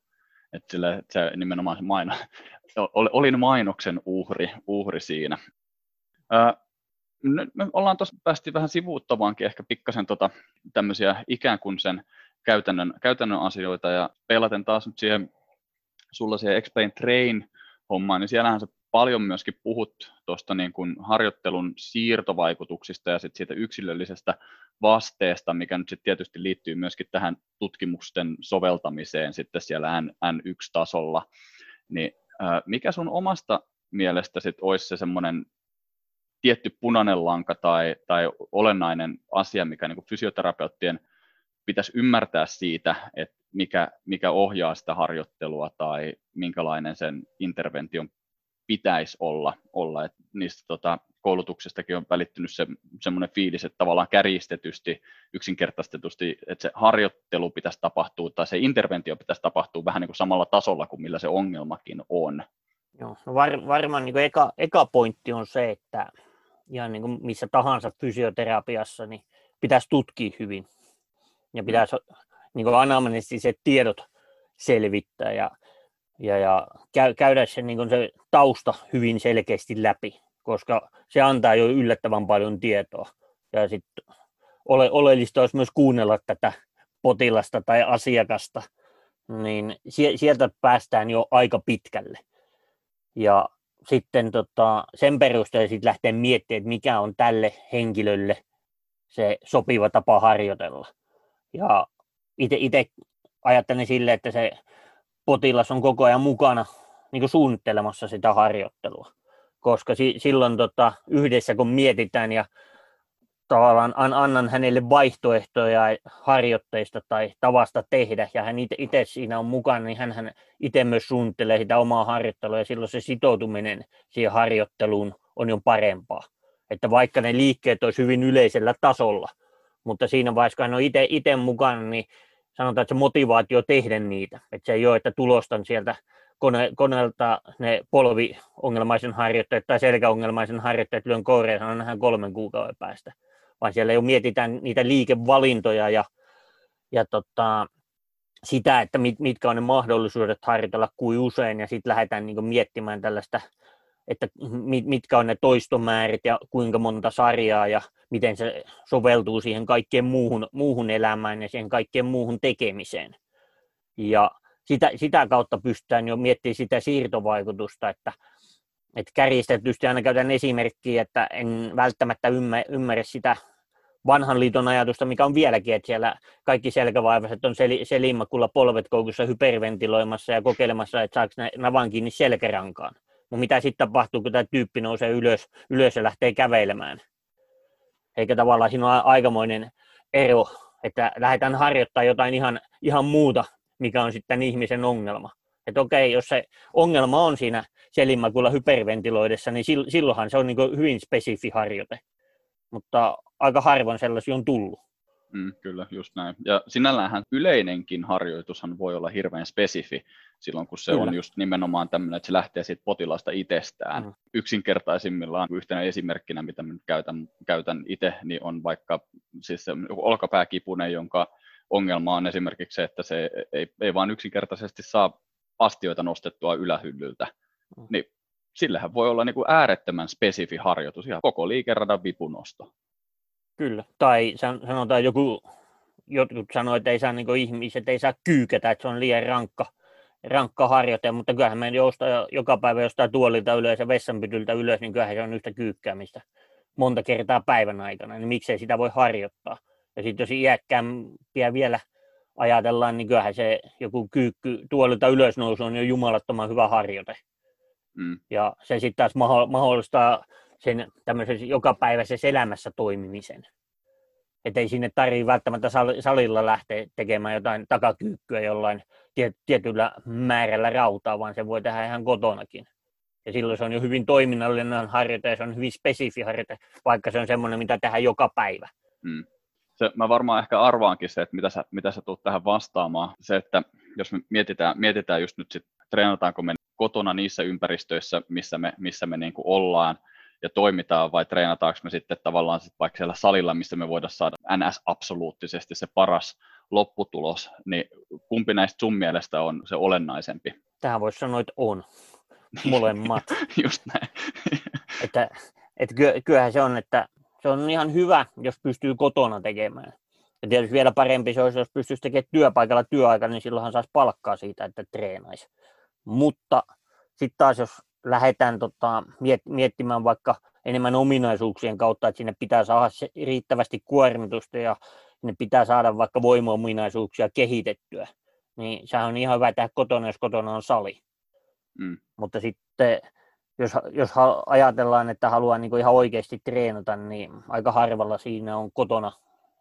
S1: Että sille, se nimenomaan maino, [LAUGHS] olin mainoksen uhri, uhri siinä. nyt me ollaan tuossa päästy vähän sivuuttavaankin ehkä pikkasen tota, tämmöisiä ikään kuin sen käytännön, käytännön asioita ja pelaten taas nyt siihen sulla siihen Explain Train hommaan, niin siellähän sä paljon myöskin puhut tuosta niin kuin harjoittelun siirtovaikutuksista ja sit siitä yksilöllisestä vasteesta, mikä nyt sitten tietysti liittyy myöskin tähän tutkimusten soveltamiseen sitten siellä N1-tasolla. Niin, mikä sun omasta mielestä sit olisi se semmoinen tietty punainen lanka tai, tai olennainen asia, mikä niin kuin fysioterapeuttien pitäisi ymmärtää siitä, että mikä, mikä ohjaa sitä harjoittelua tai minkälainen sen intervention pitäisi olla. olla. Et niistä tota, koulutuksestakin on välittynyt se, semmoinen fiilis, että tavallaan kärjistetysti, yksinkertaistetusti, että se harjoittelu pitäisi tapahtua tai se interventio pitäisi tapahtua vähän niin kuin samalla tasolla kuin millä se ongelmakin on.
S2: Joo, no var, varmaan niin eka, eka pointti on se, että ihan niin kuin missä tahansa fysioterapiassa, niin pitäisi tutkia hyvin ja mm. pitäisi niin anamnestiset tiedot selvittää ja, ja, ja käydä sen, niin se tausta hyvin selkeästi läpi, koska se antaa jo yllättävän paljon tietoa. Ja sitten ole, oleellista olisi myös kuunnella tätä potilasta tai asiakasta, niin sieltä päästään jo aika pitkälle. Ja sitten tota, sen perusteella sitten lähtee miettimään, että mikä on tälle henkilölle se sopiva tapa harjoitella. Ja itse ajattelen sille, että se potilas on koko ajan mukana niin kuin suunnittelemassa sitä harjoittelua. Koska si- silloin tota, yhdessä kun mietitään ja tavallaan an, annan hänelle vaihtoehtoja harjoitteista tai tavasta tehdä, ja hän itse siinä on mukana, niin hän itse myös suunnittelee sitä omaa harjoittelua, ja silloin se sitoutuminen siihen harjoitteluun on jo parempaa. Että vaikka ne liikkeet olisi hyvin yleisellä tasolla, mutta siinä vaiheessa, kun hän on itse mukana, niin sanotaan, että se motivaatio tehdä niitä. Että se ei ole, että tulostan sieltä kone, koneelta ne polviongelmaisen harjoittajat tai selkäongelmaisen harjoittajat lyön koureen sanon nähdään kolmen kuukauden päästä. Vaan siellä jo mietitään niitä liikevalintoja ja, ja tota, sitä, että mit, mitkä on ne mahdollisuudet harjoitella kuin usein, ja sitten lähdetään niin miettimään tällaista että mitkä on ne toistomäärät ja kuinka monta sarjaa ja miten se soveltuu siihen kaikkeen muuhun, muuhun elämään ja siihen kaikkeen muuhun tekemiseen. Ja sitä, sitä kautta pystytään jo miettimään sitä siirtovaikutusta, että, että kärjistetysti aina käytän esimerkkiä, että en välttämättä ymmärrä sitä vanhan liiton ajatusta, mikä on vieläkin, että siellä kaikki selkävaivaiset on sel- selimmakulla polvet koukussa hyperventiloimassa ja kokeilemassa, että saako ne navan kiinni selkärankaan. Mutta mitä sitten tapahtuu, kun tämä tyyppi nousee ylös, ylös ja lähtee kävelemään? Eikä tavallaan siinä on aikamoinen ero, että lähdetään harjoittaa jotain ihan, ihan muuta, mikä on sitten ihmisen ongelma. Että okei, jos se ongelma on siinä selimmakulla hyperventiloidessa, niin silloinhan se on niin hyvin spesifi harjoite. Mutta aika harvoin sellaisia on tullut.
S1: Mm, kyllä, just näin. Ja sinälläänhän yleinenkin harjoitushan voi olla hirveän spesifi silloin, kun se kyllä. on just nimenomaan tämmöinen, että se lähtee siitä potilaasta itsestään. Mm. Yksinkertaisimmillaan yhtenä esimerkkinä, mitä nyt käytän, käytän itse, niin on vaikka siis se olkapääkipune, jonka ongelma on esimerkiksi se, että se ei, ei vaan yksinkertaisesti saa astioita nostettua ylähyllyltä. Mm. Niin sillähän voi olla niin kuin äärettömän spesifi harjoitus, ihan koko liikeradan vipunosto.
S2: Kyllä, tai sanotaan joku, jotkut sanoo, että ei saa niin ihmiset ei saa kyykätä, että se on liian rankka, rankka harjoite, mutta kyllähän me joustaa joka päivä jostain tuolilta ylös ja vessanpytyltä ylös, niin kyllähän se on yhtä kyykkäämistä monta kertaa päivän aikana, niin miksei sitä voi harjoittaa. Ja sitten jos iäkkäämpiä vielä ajatellaan, niin kyllähän se joku kyykky tuolilta ylösnousu on jo jumalattoman hyvä harjoite. Mm. Ja se sitten taas mahdollistaa sen tämmöisessä jokapäiväisessä elämässä toimimisen. Että ei sinne tarvitse välttämättä salilla lähteä tekemään jotain takakyykkyä jollain tietyllä määrällä rautaa, vaan se voi tehdä ihan kotonakin. Ja silloin se on jo hyvin toiminnallinen harjoite ja se on hyvin spesifi harjoite, vaikka se on semmoinen, mitä tehdään joka päivä. Hmm.
S1: Se, mä varmaan ehkä arvaankin se, että mitä sä, mitä sä tulet tähän vastaamaan. Se, että jos me mietitään, mietitään just nyt, sit, treenataanko me kotona niissä ympäristöissä, missä me, missä me niin ollaan, ja toimitaan, vai treenataanko me sitten tavallaan sit vaikka siellä salilla, missä me voidaan saada NS-absoluuttisesti se paras lopputulos, niin kumpi näistä sun mielestä on se olennaisempi?
S2: Tähän voisi sanoa, että on. [LAUGHS] Molemmat.
S1: Just näin. [LAUGHS]
S2: että, että kyllähän se on, että se on ihan hyvä, jos pystyy kotona tekemään. Ja tietysti vielä parempi se olisi, jos pystyisi tekemään työpaikalla työaikana, niin silloinhan saisi palkkaa siitä, että treenaisi. Mutta sitten taas, jos lähdetään tota, miettimään vaikka enemmän ominaisuuksien kautta, että sinne pitää saada riittävästi kuormitusta ja sinne pitää saada vaikka voimaominaisuuksia kehitettyä, niin sehän on ihan hyvä tehdä kotona, jos kotona on sali. Mm. Mutta sitten jos, jos ajatellaan, että haluaa niin ihan oikeasti treenata, niin aika harvalla siinä on kotona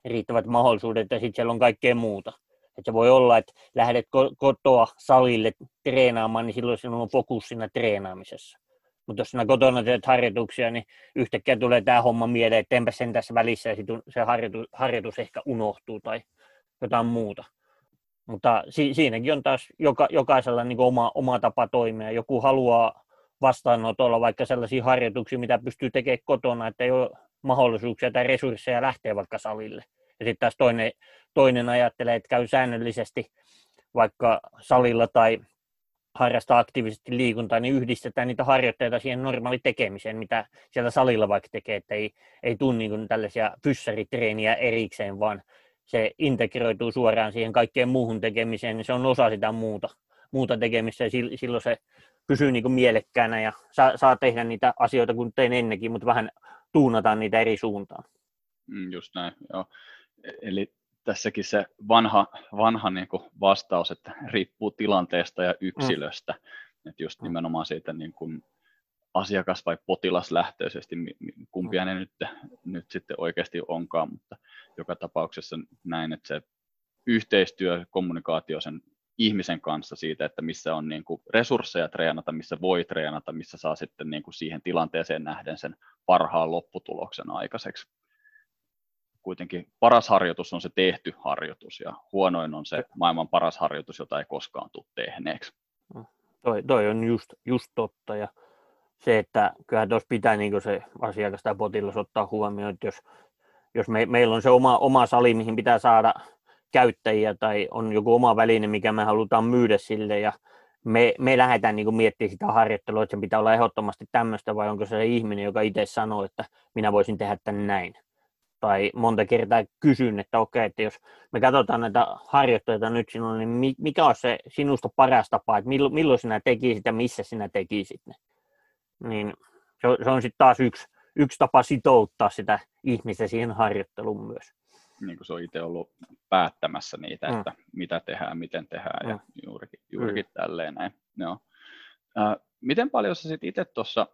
S2: riittävät mahdollisuudet ja sitten siellä on kaikkea muuta. Että voi olla, että lähdet kotoa salille treenaamaan, niin silloin sinun on fokus siinä treenaamisessa. Mutta jos sinä kotona teet harjoituksia, niin yhtäkkiä tulee tämä homma mieleen, että enpä sen tässä välissä ja se harjoitus, harjoitus ehkä unohtuu tai jotain muuta. Mutta si- siinäkin on taas joka, jokaisella niin oma, oma tapa toimia. Joku haluaa vastaanotolla vaikka sellaisia harjoituksia, mitä pystyy tekemään kotona, että ei ole mahdollisuuksia tai resursseja lähteä vaikka salille. Ja sitten taas toinen, toinen ajattelee, että käy säännöllisesti vaikka salilla tai harrastaa aktiivisesti liikuntaa, niin yhdistetään niitä harjoitteita siihen normaali tekemiseen, mitä siellä salilla vaikka tekee, että ei, ei tule niin tällaisia pyssäritreeniä erikseen, vaan se integroituu suoraan siihen kaikkeen muuhun tekemiseen, niin se on osa sitä muuta, muuta tekemistä ja silloin se pysyy niin mielekkäänä ja saa, saa tehdä niitä asioita kuin tein ennenkin, mutta vähän tuunataan niitä eri suuntaan.
S1: Mm, just näin, joo. Eli tässäkin se vanha, vanha niin kuin vastaus, että riippuu tilanteesta ja yksilöstä. Mm. Että just nimenomaan siitä niin kuin asiakas- vai potilaslähtöisesti, kumpia ne nyt, nyt sitten oikeasti onkaan, mutta joka tapauksessa näin, että se yhteistyö, kommunikaatio sen ihmisen kanssa siitä, että missä on niin kuin resursseja treenata, missä voi treenata, missä saa sitten niin kuin siihen tilanteeseen nähden sen parhaan lopputuloksen aikaiseksi kuitenkin paras harjoitus on se tehty harjoitus ja huonoin on se maailman paras harjoitus, jota ei koskaan tule tehneeksi.
S2: No, toi, toi on just, just totta ja se, että kyllähän tuossa pitää niin se asiakas tai potilas ottaa huomioon, että jos, jos me, meillä on se oma, oma sali, mihin pitää saada käyttäjiä tai on joku oma väline, mikä me halutaan myydä sille ja me, me lähdetään niin miettimään sitä harjoittelua, että se pitää olla ehdottomasti tämmöistä, vai onko se se ihminen, joka itse sanoo, että minä voisin tehdä tämän näin. Tai monta kertaa kysyn, että okei, että jos me katsotaan näitä harjoitteita nyt sinulla, niin mikä on se sinusta paras tapa, että milloin, milloin sinä tekisit ja missä sinä tekisit ne. Niin se on, se on sitten taas yksi, yksi tapa sitouttaa sitä ihmistä siihen harjoitteluun myös.
S1: Niin kuin se on itse ollut päättämässä niitä, mm. että mitä tehdään, miten tehdään mm. ja juurikin, juurikin mm. tälleen näin. Joo. Äh, miten paljon sä sitten itse tuossa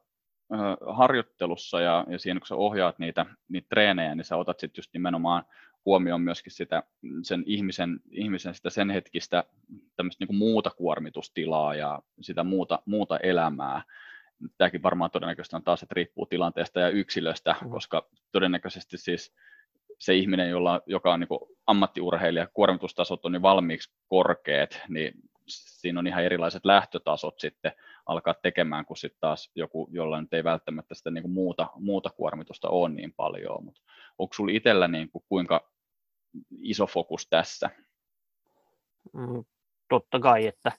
S1: harjoittelussa ja, ja siinä kun sä ohjaat niitä, niitä treenejä, niin sä otat sitten just nimenomaan huomioon myöskin sitä, sen ihmisen, ihmisen sitä sen hetkistä tämmöistä niin muuta kuormitustilaa ja sitä muuta, muuta elämää tämäkin varmaan todennäköisesti on taas, että riippuu tilanteesta ja yksilöstä, mm. koska todennäköisesti siis se ihminen, jolla, joka on niin ammattiurheilija, kuormitustasot on niin valmiiksi korkeat, niin siinä on ihan erilaiset lähtötasot sitten alkaa tekemään, kuin sitten taas joku, jolla nyt ei välttämättä sitä niin kuin muuta, muuta kuormitusta ole niin paljon, mutta onko sinulla itsellä niin kuin kuinka iso fokus tässä?
S2: Mm, totta kai, että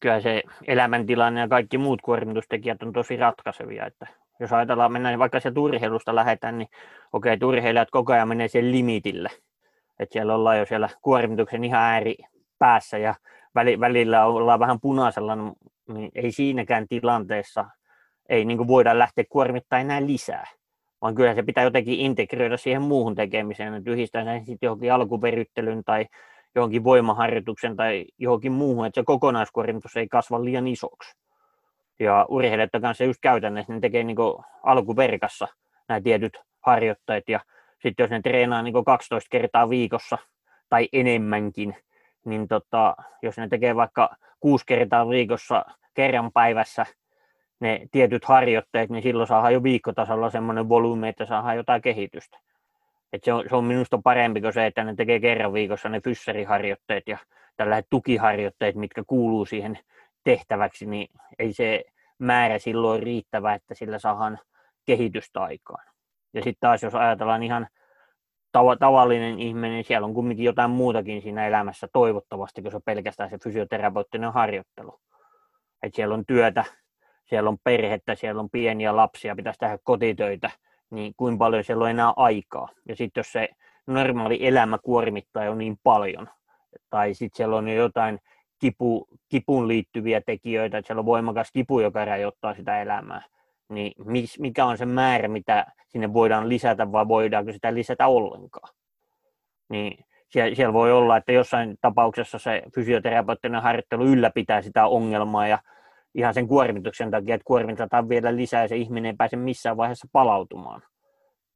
S2: kyllä se elämäntilanne ja kaikki muut kuormitustekijät on tosi ratkaisevia. Että jos ajatellaan mennä, vaikka se urheilusta lähdetään, niin okei, okay, urheilijat koko ajan menee sen limitille. Että siellä ollaan jo siellä kuormituksen ihan ääri päässä ja välillä ollaan vähän punaisella, niin ei siinäkään tilanteessa ei niin kuin voida lähteä kuormittaa enää lisää. Vaan kyllä se pitää jotenkin integroida siihen muuhun tekemiseen, että yhdistää sen sitten johonkin alkuperyttelyn tai johonkin voimaharjoituksen tai johonkin muuhun, että se kokonaiskuormitus ei kasva liian isoksi. Ja urheilijat kanssa just käytännössä ne tekee niin alkuverkassa nämä tietyt harjoitteet ja sitten jos ne treenaa niin 12 kertaa viikossa tai enemmänkin, niin tota, jos ne tekee vaikka kuusi kertaa viikossa kerran päivässä ne tietyt harjoitteet, niin silloin saadaan jo viikkotasolla semmoinen volyymi, että saadaan jotain kehitystä. Et se, on, se on minusta parempi kuin se, että ne tekee kerran viikossa ne fyssariharjoitteet ja tällaiset tukiharjoitteet, mitkä kuuluu siihen tehtäväksi, niin ei se määrä silloin riittävä, että sillä saadaan kehitystä aikaan. Ja sitten taas jos ajatellaan ihan tavallinen ihminen, siellä on kumminkin jotain muutakin siinä elämässä toivottavasti, kun se on pelkästään se fysioterapeuttinen harjoittelu. Et siellä on työtä, siellä on perhettä, siellä on pieniä lapsia, pitäisi tehdä kotitöitä – niin kuin paljon siellä on enää aikaa. Ja sitten jos se normaali elämä kuormittaa jo niin paljon, tai sitten siellä on jo jotain kipu, kipuun liittyviä tekijöitä, että siellä on voimakas kipu, joka rajoittaa sitä elämää, niin mikä on se määrä, mitä sinne voidaan lisätä, vai voidaanko sitä lisätä ollenkaan. Niin siellä voi olla, että jossain tapauksessa se fysioterapeuttinen harjoittelu ylläpitää sitä ongelmaa ja ihan sen kuormituksen takia, että kuormitetaan vielä lisää ja se ihminen ei pääse missään vaiheessa palautumaan.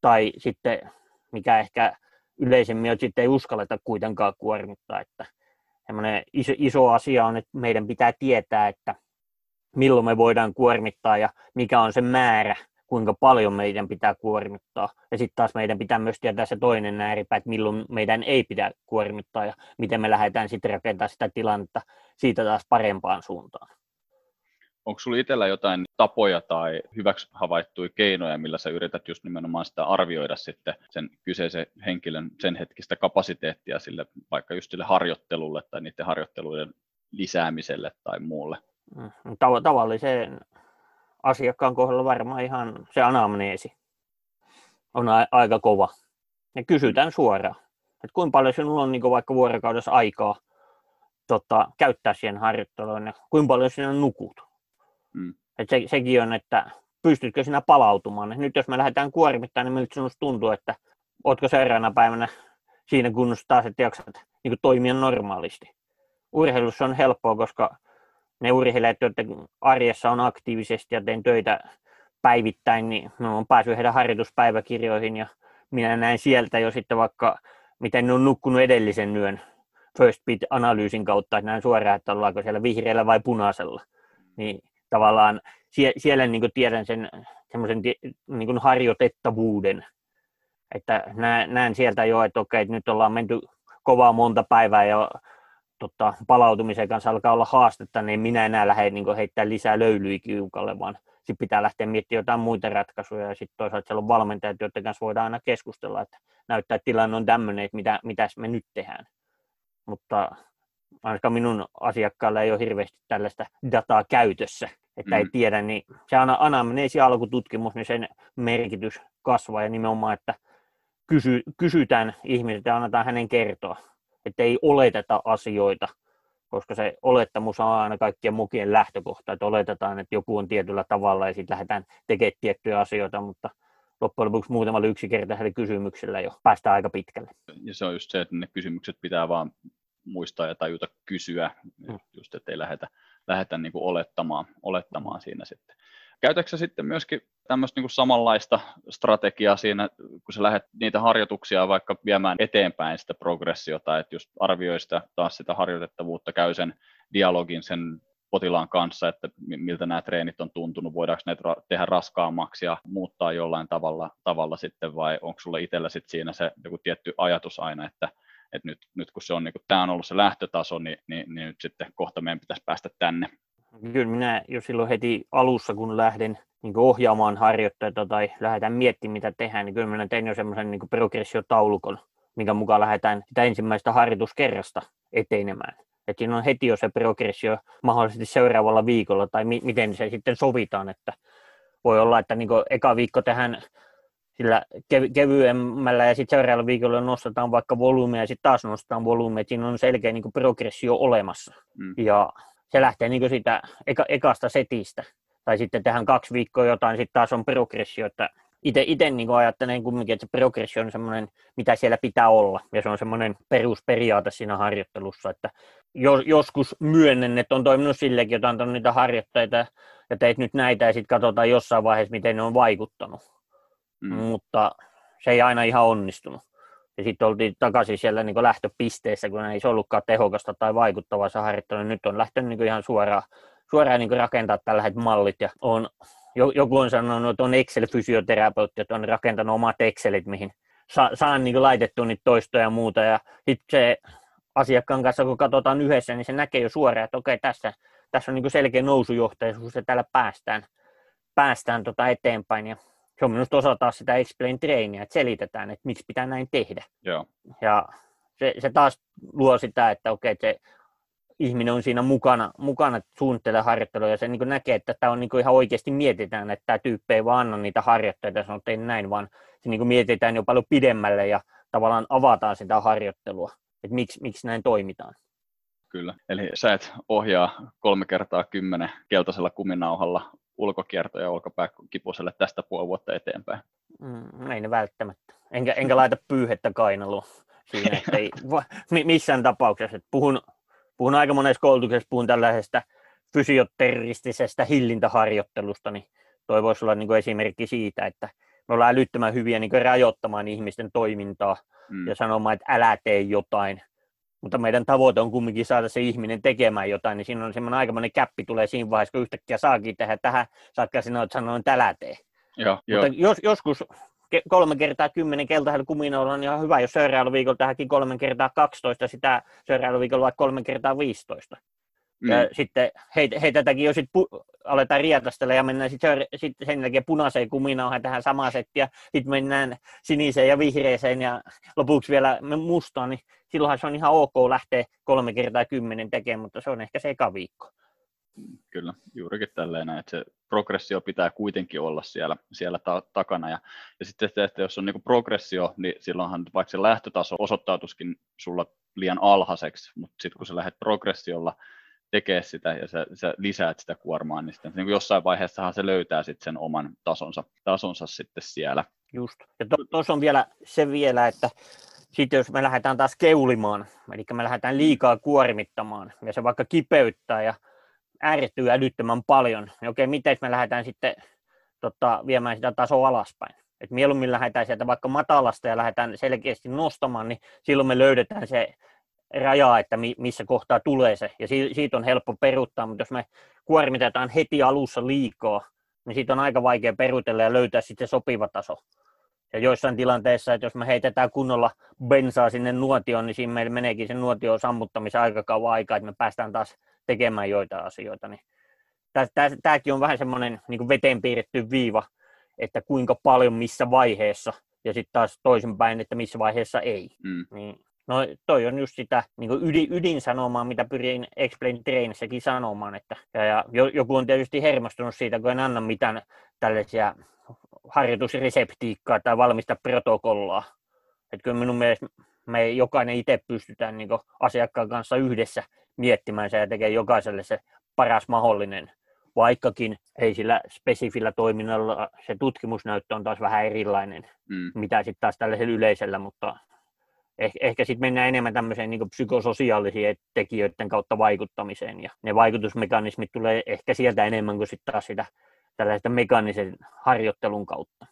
S2: Tai sitten, mikä ehkä yleisemmin on, että sitten ei uskalleta kuitenkaan kuormittaa. Että iso, iso asia on, että meidän pitää tietää, että milloin me voidaan kuormittaa ja mikä on se määrä, kuinka paljon meidän pitää kuormittaa. Ja sitten taas meidän pitää myös tietää se toinen ääripää, että milloin meidän ei pidä kuormittaa ja miten me lähdetään sitten rakentamaan sitä tilannetta siitä taas parempaan suuntaan
S1: onko sinulla itsellä jotain tapoja tai hyväksi havaittuja keinoja, millä sä yrität just nimenomaan sitä arvioida sitten sen kyseisen henkilön sen hetkistä kapasiteettia sille, vaikka just sille harjoittelulle tai niiden harjoitteluiden lisäämiselle tai muulle?
S2: Mm, tav- tavalliseen asiakkaan kohdalla varmaan ihan se anamneesi on a- aika kova. Ja kysytään suoraan, että kuinka paljon sinulla on niin vaikka vuorokaudessa aikaa tota, käyttää siihen harjoitteluun ja kuinka paljon sinä nukut Mm. Et se, sekin on, että pystytkö sinä palautumaan. Et nyt jos me lähdetään kuormittamaan, niin miltä sinusta tuntuu, että oletko seuraavana päivänä siinä kunnossa taas, että jaksat niin toimia normaalisti. Urheilussa on helppoa, koska ne urheilijat, joiden arjessa on aktiivisesti ja teen töitä päivittäin, niin on päässyt heidän harjoituspäiväkirjoihin ja minä näen sieltä jo sitten vaikka, miten ne on nukkunut edellisen yön first bit-analyysin kautta, että näen suoraan, että ollaanko siellä vihreällä vai punaisella. Niin tavallaan sie, siellä niin kuin tiedän sen semmoisen niin harjoitettavuuden, että näen, näen sieltä jo, että okei, että nyt ollaan menty kovaa monta päivää ja tota, palautumisen kanssa alkaa olla haastetta, niin minä enää lähde niin heittämään lisää löylyä kiukalle, vaan sitten pitää lähteä miettimään jotain muita ratkaisuja ja sitten toisaalta siellä on valmentajat, joiden kanssa voidaan aina keskustella, että näyttää, että tilanne on tämmöinen, että mitä, mitäs me nyt tehdään. Mutta ainakaan minun asiakkailla ei ole hirveästi tällaista dataa käytössä, että mm. ei tiedä, niin se anamneesi alkututkimus, niin sen merkitys kasvaa ja nimenomaan, että kysy, kysytään ihmisiltä ja annetaan hänen kertoa, että ei oleteta asioita, koska se olettamus on aina kaikkien mukien lähtökohta, että oletetaan, että joku on tietyllä tavalla ja sitten lähdetään tekemään tiettyjä asioita, mutta loppujen lopuksi muutamalla yksinkertaisella kysymyksellä jo päästään aika pitkälle.
S1: Ja se on just se, että ne kysymykset pitää vaan muistaa ja tajuta kysyä, mm. just ettei lähdetä, lähdetä niin kuin olettamaan, olettamaan siinä sitten. Käytätkö sitten myöskin tämmöistä niin samanlaista strategiaa siinä, kun sä lähdet niitä harjoituksia vaikka viemään eteenpäin sitä progressiota, että just arvioi sitä, taas sitä harjoitettavuutta, käy sen dialogin sen potilaan kanssa, että miltä nämä treenit on tuntunut, voidaanko ne tehdä raskaammaksi ja muuttaa jollain tavalla, tavalla sitten, vai onko sulla itsellä sitten siinä se joku tietty ajatus aina, että, että nyt, nyt kun se on, niin kuin, tämä on ollut se lähtötaso, niin, niin, niin nyt sitten kohta meidän pitäisi päästä tänne.
S2: Kyllä minä jo silloin heti alussa, kun lähden niin ohjaamaan harjoitteita tai lähdetään miettimään, mitä tehdään, niin kyllä minä tein jo semmoisen niin progressiotaulukon, minkä mukaan lähdetään sitä ensimmäistä harjoituskerrasta etenemään. Että siinä on heti jo se progressio mahdollisesti seuraavalla viikolla, tai mi- miten se sitten sovitaan, että voi olla, että niin eka viikko tehdään sillä kev- kevyemmällä ja sitten seuraavalla viikolla nostetaan vaikka volyymeja ja sitten taas nostetaan volyymeja, siinä on selkeä niin progressio olemassa. Mm. Ja se lähtee niin siitä eka- ekasta setistä. Tai sitten tehdään kaksi viikkoa jotain, sitten taas on progressio, että itse niin ajattelen kumminkin, että se progressio on semmoinen, mitä siellä pitää olla, ja se on semmoinen perusperiaate siinä harjoittelussa, että joskus myönnän, että on toiminut sillekin, että on antanut niitä harjoitteita ja teit nyt näitä ja sitten katsotaan jossain vaiheessa, miten ne on vaikuttanut. Mm. Mutta se ei aina ihan onnistunut. Ja sitten oltiin takaisin siellä niin lähtöpisteessä, kun ei se ollutkaan tehokasta tai vaikuttavaa se harjoittelu. Nyt on lähtenyt niin ihan suoraan, suoraan niin rakentaa tällaiset mallit ja on, joku on sanonut, että on Excel-fysioterapeutti, että on rakentanut omat Excelit, mihin saa, saan niin laitettua niitä toistoja ja muuta. Ja sitten se asiakkaan kanssa, kun katsotaan yhdessä, niin se näkee jo suoraan, että okei, tässä, tässä on niin selkeä nousujohtaisuus ja täällä päästään, päästään tota eteenpäin. Ja se on minusta osa taas sitä explain trainia, että selitetään, että miksi pitää näin tehdä.
S1: Joo.
S2: Ja se, se taas luo sitä, että okei, se ihminen on siinä mukana, mukana suunnittelee harjoittelua ja se niin näkee, että tämä on niin ihan oikeasti mietitään, että tämä tyyppi ei vaan anna niitä harjoitteita ja sanoo, että ei näin, vaan se niin mietitään jo paljon pidemmälle ja tavallaan avataan sitä harjoittelua että miksi, miksi näin toimitaan.
S1: Kyllä, eli sä et ohjaa kolme kertaa kymmenen keltaisella kuminauhalla ulkokierto- ja olkapääkipuselle tästä puoli vuotta eteenpäin.
S2: Mm, ei ne välttämättä. Enkä, enkä laita pyyhettä kainaluun siinä, että ei, [LAUGHS] missään tapauksessa. Että puhun, puhun aika monessa koulutuksessa, puhun tällaisesta fysioterroristisesta hillintäharjoittelusta, niin toi voisi olla niin esimerkki siitä, että me ollaan älyttömän hyviä niin rajoittamaan ihmisten toimintaa mm. ja sanomaan, että älä tee jotain. Mutta meidän tavoite on kumminkin saada se ihminen tekemään jotain, niin siinä on semmoinen aikamoinen käppi tulee siinä vaiheessa, kun yhtäkkiä saakin tehdä tähän, saakka sinä olet sanonut, että älä tee.
S1: Joo,
S2: Mutta jo. jos, joskus kolme kertaa kymmenen keltaisella kuminoilla on ihan hyvä, jos seuraavalla viikolla tähänkin kolme kertaa 12, sitä seuraavalla viikolla vaikka kolme kertaa 15. Mm. Ja sitten heitätäkin jo sit pu- aletaan rietastella ja mennään sitten sit sen jälkeen punaiseen kuminauhan tähän samaan settiin ja sitten mennään siniseen ja vihreeseen ja lopuksi vielä mustaan, niin silloinhan se on ihan ok lähteä kolme kertaa kymmenen tekemään, mutta se on ehkä se eka viikko.
S1: Kyllä, juurikin tälleen, että se progressio pitää kuitenkin olla siellä, siellä ta- takana. Ja, ja sitten, että jos on niin progressio, niin silloinhan vaikka se lähtötaso osoittautuskin sulla liian alhaiseksi, mutta sitten kun sä lähdet progressiolla tekee sitä ja sä, sä lisäät sitä kuormaa, niin, sitten, niin jossain vaiheessahan se löytää sitten sen oman tasonsa, tasonsa sitten siellä.
S2: Just. Ja tuossa to, on vielä se vielä, että sitten jos me lähdetään taas keulimaan, eli me lähdetään liikaa kuormittamaan, ja se vaikka kipeyttää ja äärettyy älyttömän paljon, niin okei, miten me lähdetään sitten tota, viemään sitä tasoa alaspäin? Et mieluummin lähdetään sieltä vaikka matalasta ja lähdetään selkeästi nostamaan, niin silloin me löydetään se rajaa, että missä kohtaa tulee se, ja siitä on helppo peruuttaa, mutta jos me kuormitetaan heti alussa liikaa, niin siitä on aika vaikea perutella ja löytää sitten sopiva taso. Ja joissain tilanteissa, että jos me heitetään kunnolla bensaa sinne nuotioon, niin siinä meillä meneekin sen nuotion sammuttamisen aika kauan aikaa, että me päästään taas tekemään joita asioita. Niin Tämäkin on vähän semmoinen niin veteen piirretty viiva, että kuinka paljon missä vaiheessa, ja sitten taas toisinpäin, että missä vaiheessa ei. Mm. Niin No toi on just sitä niin ydin, ydinsanomaa, mitä pyrin Explain Trainissäkin sanomaan. Että, ja, ja joku on tietysti hermostunut siitä, kun en anna mitään tällaisia harjoitusreseptiikkaa tai valmista protokollaa. Että kyllä minun mielestä me jokainen itse pystytään niin asiakkaan kanssa yhdessä miettimään se ja tekemään jokaiselle se paras mahdollinen, vaikkakin ei sillä spesifillä toiminnalla se tutkimusnäyttö on taas vähän erilainen, mm. mitä sitten taas tällaisella yleisellä, mutta ehkä, ehkä sitten mennään enemmän tämmöiseen niin psykososiaalisiin tekijöiden kautta vaikuttamiseen, ja ne vaikutusmekanismit tulee ehkä sieltä enemmän kuin sitten taas sitä tällaista mekaanisen harjoittelun kautta.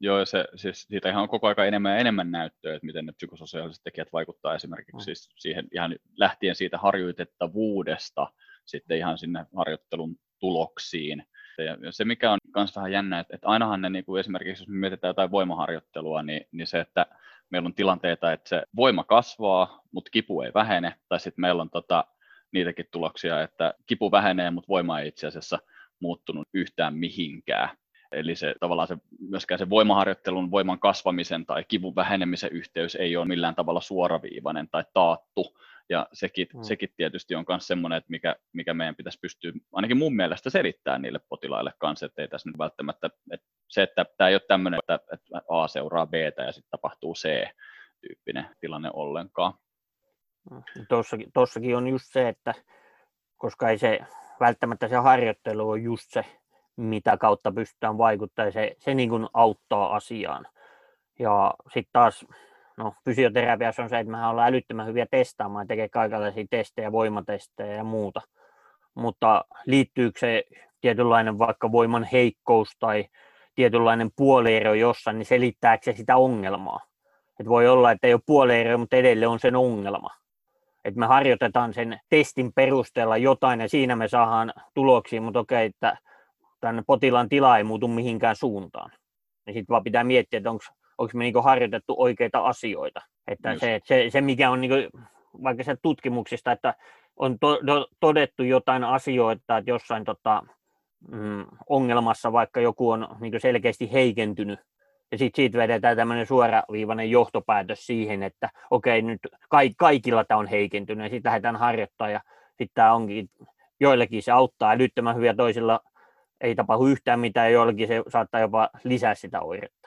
S1: Joo, ja se, siis siitä ihan on koko ajan enemmän ja enemmän näyttöä, että miten ne psykososiaaliset tekijät vaikuttaa esimerkiksi mm. siis siihen ihan lähtien siitä harjoitettavuudesta sitten ihan sinne harjoittelun tuloksiin. Ja se, mikä on myös vähän jännä, että, että ainahan ne niin kuin esimerkiksi, jos me mietitään jotain voimaharjoittelua, niin, niin se, että meillä on tilanteita, että se voima kasvaa, mutta kipu ei vähene, tai sitten meillä on tota, niitäkin tuloksia, että kipu vähenee, mutta voima ei itse asiassa muuttunut yhtään mihinkään. Eli se tavallaan se, myöskään se voimaharjoittelun, voiman kasvamisen tai kivun vähenemisen yhteys ei ole millään tavalla suoraviivainen tai taattu. Ja sekin, mm. sekin tietysti on myös semmoinen, että mikä, mikä meidän pitäisi pystyä ainakin mun mielestä selittämään niille potilaille kanssa, että ei tässä nyt välttämättä, että se, että tämä ei ole tämmöinen, että, että A seuraa B ja sitten tapahtuu C-tyyppinen tilanne ollenkaan.
S2: Tuossakin, tuossakin on just se, että koska ei se välttämättä se harjoittelu on just se mitä kautta pystytään vaikuttamaan, se, se niin kuin auttaa asiaan. Ja sitten taas no, fysioterapiassa on se, että mehän ollaan älyttömän hyviä testaamaan, tekee kaikenlaisia testejä, voimatestejä ja muuta. Mutta liittyykö se tietynlainen vaikka voiman heikkous tai tietynlainen puoliero jossain, niin selittääkö se sitä ongelmaa? Et voi olla, että ei ole puoliero, mutta edelleen on sen ongelma. Et me harjoitetaan sen testin perusteella jotain ja siinä me saadaan tuloksia, mutta okei, että tämän potilaan tila ei muutu mihinkään suuntaan. Niin sitten vaan pitää miettiä, että onko me niinku harjoitettu oikeita asioita. Että se, se, se, mikä on niinku, vaikka se tutkimuksista, että on to, to, todettu jotain asioita, että jossain tota, mm, ongelmassa vaikka joku on niinku selkeästi heikentynyt, ja sitten siitä vedetään tämmöinen suoraviivainen johtopäätös siihen, että okei, nyt kaikilla tämä on heikentynyt, ja sitten lähdetään harjoittaa, ja sitten tämä onkin, joillekin se auttaa älyttömän hyviä, toisilla ei tapahdu yhtään mitään, joillekin se saattaa jopa lisää sitä oiretta.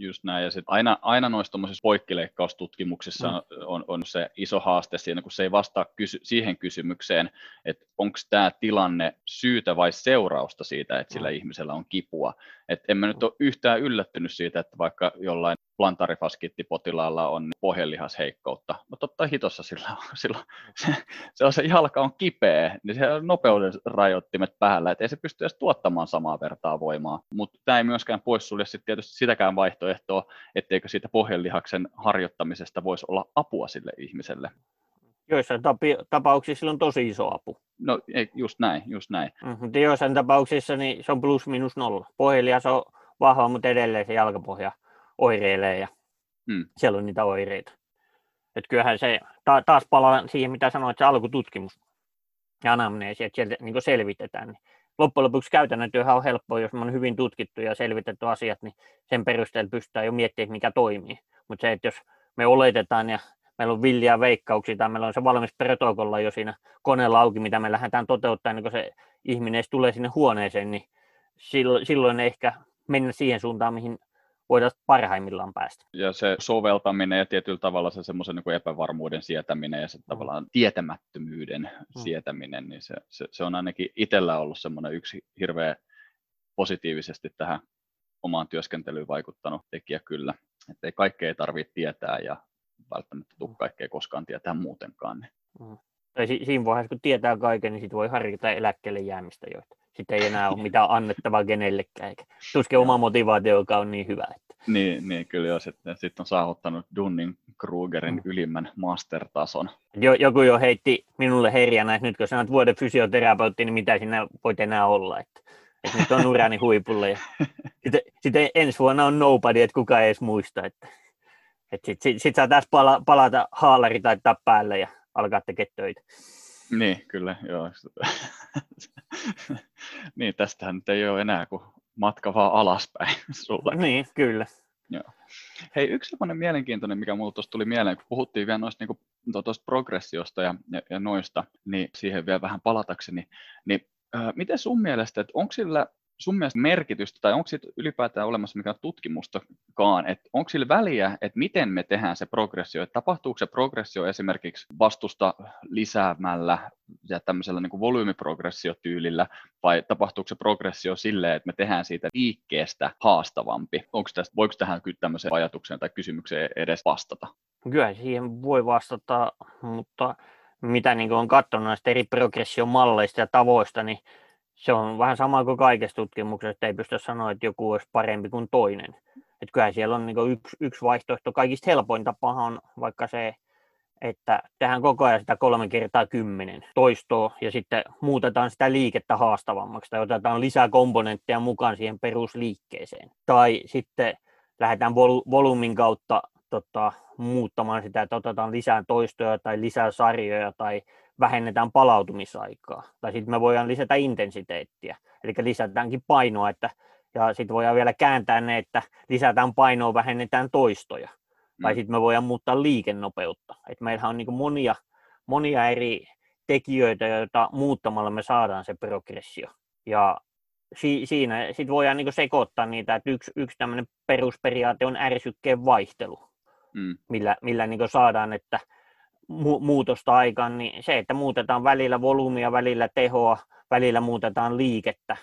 S1: Just näin, ja sitten aina, aina noissa poikkileikkaustutkimuksissa mm. on, on se iso haaste siinä, kun se ei vastaa kysy- siihen kysymykseen, että onko tämä tilanne syytä vai seurausta siitä, että sillä mm. ihmisellä on kipua. Et en mä nyt ole yhtään yllättynyt siitä, että vaikka jollain plantarifaskittipotilaalla on pohjelihasheikkoutta. No totta hitossa sillä, sillä se, se, on se jalka on kipeä, niin se on nopeuden rajoittimet päällä, että ei se pysty edes tuottamaan samaa vertaa voimaa. Mutta tämä ei myöskään poissulje sit tietysti sitäkään vaihtoehtoa, etteikö siitä pohjelihaksen harjoittamisesta voisi olla apua sille ihmiselle.
S2: Joissain tapauksissa sillä on tosi iso apu.
S1: No ei, just näin, just näin.
S2: Mm, mutta joissain tapauksissa niin se on plus minus nolla. Pohjelihas on vahva, mutta edelleen se jalkapohja oireilee ja hmm. siellä on niitä oireita. Et kyllähän se, ta, taas palaan siihen, mitä sanoit, se alkututkimus ja anamneesi, että sieltä niin selvitetään. Niin loppujen lopuksi käytännön työhän on helppoa, jos on hyvin tutkittu ja selvitetty asiat, niin sen perusteella pystytään jo miettimään, mikä toimii. Mutta se, että jos me oletetaan ja meillä on villiä veikkauksia tai meillä on se valmis protokolla jo siinä koneella auki, mitä me lähdetään toteuttamaan, niin kun se ihminen edes tulee sinne huoneeseen, niin silloin, silloin ehkä mennä siihen suuntaan, mihin voidaan parhaimmillaan päästä.
S1: Ja se soveltaminen ja tietyllä tavalla se semmoisen niin epävarmuuden sietäminen ja se mm. tavallaan tietämättömyyden mm. sietäminen, niin se, se, se on ainakin itsellä ollut semmoinen yksi hirveä positiivisesti tähän omaan työskentelyyn vaikuttanut tekijä kyllä. Että ei kaikkea tarvitse tietää ja välttämättä tule mm. kaikkea koskaan tietää muutenkaan. Niin.
S2: Mm. Tai si- siinä vaiheessa, kun tietää kaiken, niin sitten voi harjoittaa eläkkeelle jäämistä joita sitten ei enää ole mitään annettavaa kenellekään, eikä tuskin oma motivaatio, joka on niin hyvä. Että.
S1: Niin, niin kyllä jo, sitten sit on saavuttanut Dunning Krugerin mm. ylimmän mastertason.
S2: Jo, joku jo heitti minulle herjänä, että nyt kun sanot vuoden fysioterapeutti, niin mitä sinä voit enää olla, että, että nyt on urani huipulle. Ja [LAUGHS] sitten, sitten ensi vuonna on nobody, että kukaan ei edes muista, että, että sitten sit, sit saa taas pala, palata haalari tai päälle ja alkaa tekemään töitä.
S1: Niin, kyllä, joo. [LAUGHS] [LAUGHS] niin, tästähän nyt ei ole enää kuin matka vaan alaspäin [LAUGHS] sulla.
S2: Niin, kyllä.
S1: Joo. Hei, yksi sellainen mielenkiintoinen, mikä mulle tuossa tuli mieleen, kun puhuttiin vielä noista, niin kuin, tuosta progressiosta ja, ja, ja noista, niin siihen vielä vähän palatakseni, niin äh, miten sun mielestä, että onko sillä sun mielestä merkitystä, tai onko siitä ylipäätään olemassa mikään tutkimustakaan, että onko sillä väliä, että miten me tehdään se progressio, että tapahtuuko se progressio esimerkiksi vastusta lisäämällä ja tämmöisellä niin kuin volyymiprogressiotyylillä, vai tapahtuuko se progressio silleen, että me tehdään siitä liikkeestä haastavampi? Onko tästä, voiko tähän tämmöiseen ajatukseen tai kysymykseen edes vastata?
S2: Kyllä siihen voi vastata, mutta mitä niin on katsonut näistä eri progressiomalleista ja tavoista, niin se on vähän sama kuin kaikessa tutkimuksessa, että ei pysty sanoa, että joku olisi parempi kuin toinen. Että kyllä siellä on niin yksi, yksi vaihtoehto. Kaikista helpoin tapa on vaikka se, että tehdään koko ajan sitä kolme kertaa kymmenen toistoa ja sitten muutetaan sitä liikettä haastavammaksi tai otetaan lisää komponentteja mukaan siihen perusliikkeeseen. Tai sitten lähdetään vol- volyymin kautta tota, muuttamaan sitä, että otetaan lisää toistoja tai lisää sarjoja tai vähennetään palautumisaikaa. Tai sitten me voidaan lisätä intensiteettiä, eli lisätäänkin painoa, että, ja sitten voidaan vielä kääntää ne, että lisätään painoa, vähennetään toistoja. Mm. Tai sitten me voidaan muuttaa liikennopeutta. Et meillähän on niin monia, monia eri tekijöitä, joita muuttamalla me saadaan se progressio. Ja si- siinä sitten voidaan niin sekoittaa niitä, että yksi, yksi tämmöinen perusperiaate on ärsykkeen vaihtelu, mm. millä, millä niin saadaan, että mu- muutosta aikaan, niin se, että muutetaan välillä volyymia, välillä tehoa, välillä muutetaan liikettä,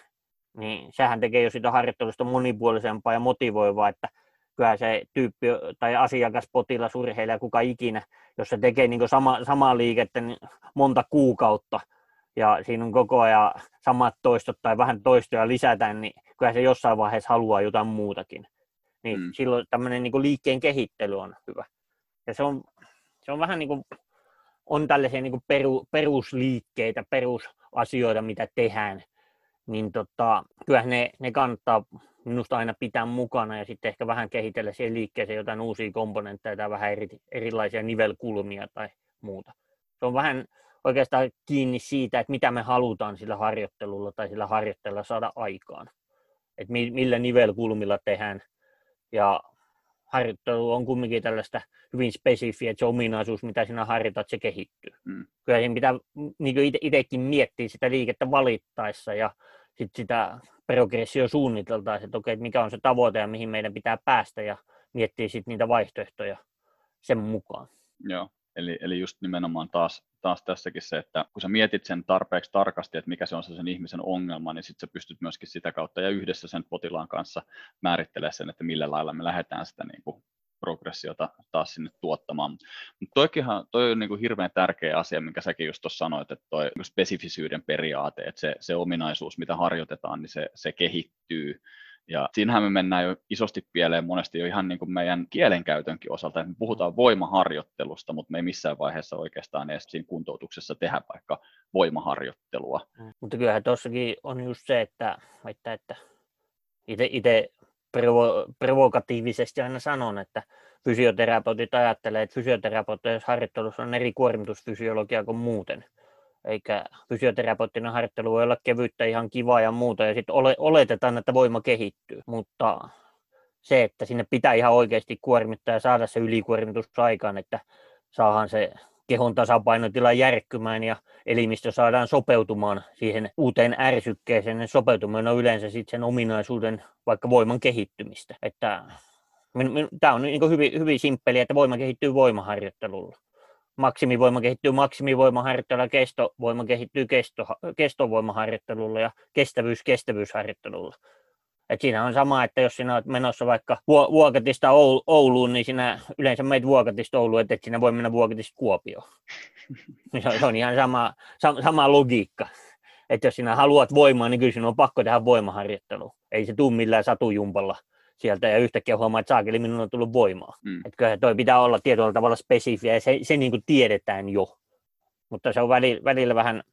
S2: niin sehän tekee jo sitä harjoittelusta monipuolisempaa ja motivoivaa, että kyllä se tyyppi tai asiakas, potilas, urheilija, kuka ikinä, jos se tekee niin sama, samaa liikettä niin monta kuukautta ja siinä on koko ajan samat toistot tai vähän toistoja lisätään, niin kyllä se jossain vaiheessa haluaa jotain muutakin. Niin mm. silloin tämmöinen niin liikkeen kehittely on hyvä. Ja se on se on vähän niin kuin, on tällaisia niin kuin peru, perusliikkeitä, perusasioita, mitä tehdään, niin tota, kyllä ne, ne kannattaa minusta aina pitää mukana ja sitten ehkä vähän kehitellä siihen liikkeeseen jotain uusia komponentteja tai vähän eri, erilaisia nivelkulmia tai muuta. Se on vähän oikeastaan kiinni siitä, että mitä me halutaan sillä harjoittelulla tai sillä harjoittelulla saada aikaan. Että millä nivelkulmilla tehdään ja harjoittelu on kumminkin tällaista hyvin spesifiä, että se ominaisuus, mitä sinä harjoitat, se kehittyy. Mm. Kyllä siinä pitää niin itsekin miettiä sitä liikettä valittaessa ja sit sitä progressio suunniteltaessa, että okei, että mikä on se tavoite ja mihin meidän pitää päästä ja miettiä sitten niitä vaihtoehtoja sen mukaan.
S1: Joo, eli, eli just nimenomaan taas, taas tässäkin se, että kun sä mietit sen tarpeeksi tarkasti, että mikä se on se sen ihmisen ongelma, niin sitten sä pystyt myöskin sitä kautta ja yhdessä sen potilaan kanssa määrittelemään sen, että millä lailla me lähdetään sitä niin kuin progressiota taas sinne tuottamaan. Mutta toikinhan, toi on niin kuin hirveän tärkeä asia, minkä säkin just tuossa sanoit, että toi spesifisyyden periaate, että se, se ominaisuus, mitä harjoitetaan, niin se, se kehittyy. Ja siinähän me mennään jo isosti pieleen monesti jo ihan niin kuin meidän kielenkäytönkin osalta, me puhutaan voimaharjoittelusta, mutta me ei missään vaiheessa oikeastaan edes siinä kuntoutuksessa tehdä vaikka voimaharjoittelua.
S2: Mm. Mutta kyllähän tuossakin on just se, että, että, että itse provo- provokatiivisesti aina sanon, että fysioterapeutit ajattelee, että fysioterapeutissa harjoittelussa on eri kuormitusfysiologia kuin muuten. Eikä fysioterapeuttinen harjoittelu voi olla kevyttä ihan kivaa ja muuta, ja sitten ole, oletetaan, että voima kehittyy. Mutta se, että sinne pitää ihan oikeasti kuormittaa ja saada se ylikuormitus aikaan, että saahan se kehon tasapainotila järkkymään ja elimistö saadaan sopeutumaan siihen uuteen ärsykkeeseen. Ne sopeutuminen on yleensä sitten sen ominaisuuden vaikka voiman kehittymistä. Että Tämä on niin hyvin, hyvin simppeli, että voima kehittyy voimaharjoittelulla. Maksimivoima kehittyy maksimivoimaharjoittelulla, kestovoima kehittyy kesto, kestovoimaharjoittelulla ja kestävyys kestävyysharjoittelulla. Et siinä on sama, että jos sinä olet menossa vaikka Vuokatista Ouluun, niin sinä yleensä meitä Vuokatista Ouluun, että et sinä voi mennä Vuokatista Kuopioon. [LAUGHS] se on ihan sama, sama logiikka. Että jos sinä haluat voimaa, niin kyllä sinun on pakko tehdä voimaharjoittelu. Ei se tule millään satujumpalla sieltä ja yhtäkkiä huomaa, että saakeli minun on tullut voimaa. Mm. Että kyllä toi pitää olla tietyllä tavalla spesifiä ja se, se niin kuin tiedetään jo. Mutta se on välillä, välillä vähän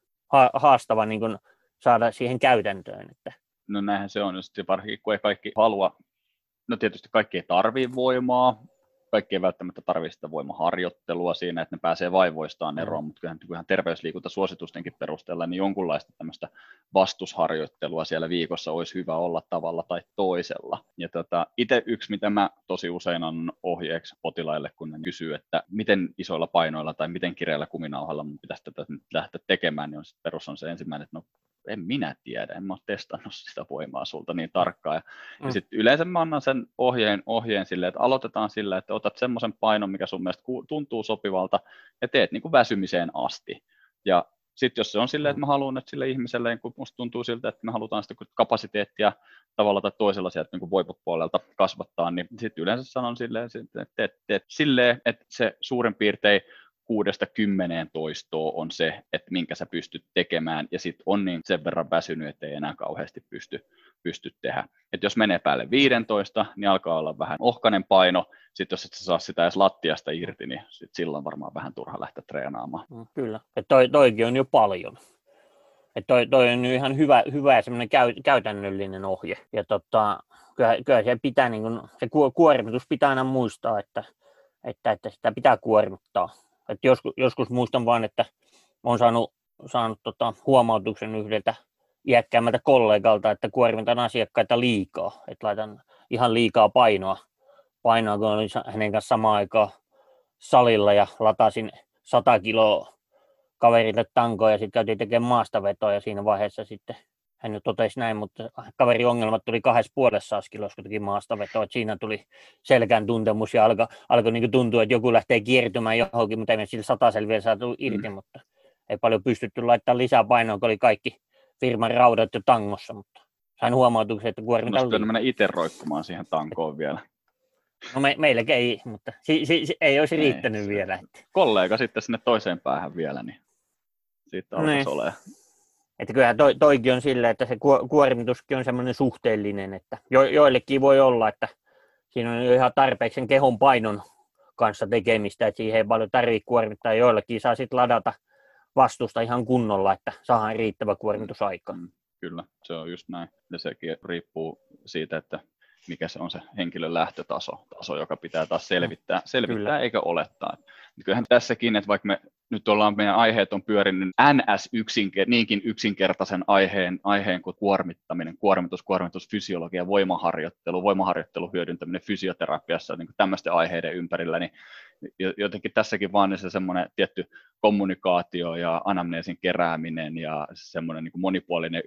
S2: haastava niin kuin saada siihen käytäntöön. Että
S1: no näinhän se on, sitten varsinkin kun ei kaikki halua, no tietysti kaikki ei tarvii voimaa, kaikki ei välttämättä tarvitse sitä voimaharjoittelua siinä, että ne pääsee vaivoistaan mm. eroon, mutta kyllähän, kyllähän terveysliikuntasuositustenkin perusteella niin jonkunlaista tämmöistä vastusharjoittelua siellä viikossa olisi hyvä olla tavalla tai toisella. Ja tota, itse yksi, mitä mä tosi usein on ohjeeksi potilaille, kun ne kysyy, että miten isoilla painoilla tai miten kireällä kuminauhalla mun pitäisi tätä nyt lähteä tekemään, niin on perus on se ensimmäinen, että no en minä tiedä, en mä ole testannut [LAUGHS] sitä voimaa sulta niin tarkkaan. Ja, mm. ja sitten yleensä mä annan sen ohjeen, ohjeen silleen, että aloitetaan sillä, että otat semmoisen painon, mikä sun mielestä tuntuu sopivalta, ja teet niin kuin väsymiseen asti. Ja sitten jos se on silleen, että mä haluan, että sille ihmiselle, kun musta tuntuu siltä, että me halutaan sitä kapasiteettia tavalla tai toisella sieltä niin voipupuolelta kasvattaa, niin sitten yleensä sanon silleen, että teet, teet silleen, että se suurin piirtein kuudesta kymmeneen toistoa on se, että minkä sä pystyt tekemään, ja sitten on niin sen verran väsynyt, että ei enää kauheasti pysty, pysty tehdä. Et jos menee päälle 15, niin alkaa olla vähän ohkainen paino, sitten jos et saa sitä edes lattiasta irti, niin sit silloin varmaan vähän turha lähteä treenaamaan.
S2: Mm, kyllä, että toi, toikin on jo paljon. Että toi, toi on ihan hyvä, hyvä semmoinen käy, käytännöllinen ohje. Ja tota, kyllä, kyllä se pitää, niin kun, se kuormitus pitää aina muistaa, että, että, että sitä pitää kuormittaa et joskus, joskus muistan vain, että olen saanut, saanut tota, huomautuksen yhdeltä iäkkäämmältä kollegalta, että kuormitan asiakkaita liikaa, että laitan ihan liikaa painoa, painoa kun olin hänen kanssa samaan aikaan salilla ja latasin 100 kiloa kaverille tankoa ja sitten käytiin tekemään maastavetoa ja siinä vaiheessa sitten hän nyt totesi näin, mutta kaverin ongelmat tuli kahdessa puolessa askilossa, kun teki maastavetoa, että siinä tuli selkään tuntemus ja alkoi alko niin tuntua, että joku lähtee kiertymään johonkin, mutta ei me sillä satasella vielä saatu irti, mm. mutta ei paljon pystytty laittamaan lisää painoa, kun oli kaikki firman raudat jo tangossa, mutta sain huomautuksen, että kuormita
S1: oli. mennä itse roikkumaan siihen tankoon vielä.
S2: No me, meilläkin ei, mutta si, si, si, ei olisi riittänyt ei, vielä. Että.
S1: Kollega sitten sinne toiseen päähän vielä, niin siitä alkaisi niin. olemaan
S2: että kyllähän toi, toikin on sillä, että se kuormituskin on semmoinen suhteellinen, että jo, joillekin voi olla, että siinä on ihan tarpeeksi sen kehon painon kanssa tekemistä, että siihen ei paljon tarvitse kuormittaa, joillekin saa sitten ladata vastusta ihan kunnolla, että saadaan riittävä kuormitusaika. Mm,
S1: kyllä, se on just näin. Ja sekin riippuu siitä, että mikä se on se henkilön lähtötaso, taso, joka pitää taas selvittää, selvittää eikä olettaa. Kyllähän tässäkin, että vaikka me nyt ollaan, meidän aiheet on pyörinyt NS yksinker, niinkin yksinkertaisen aiheen, aiheen kuin kuormittaminen, kuormitus, kuormitusfysiologia, voimaharjoittelu, voimaharjoittelu hyödyntäminen fysioterapiassa niin tämmöisten aiheiden ympärillä, niin jotenkin tässäkin vaan niin se semmoinen tietty kommunikaatio ja anamneesin kerääminen ja semmoinen niin monipuolinen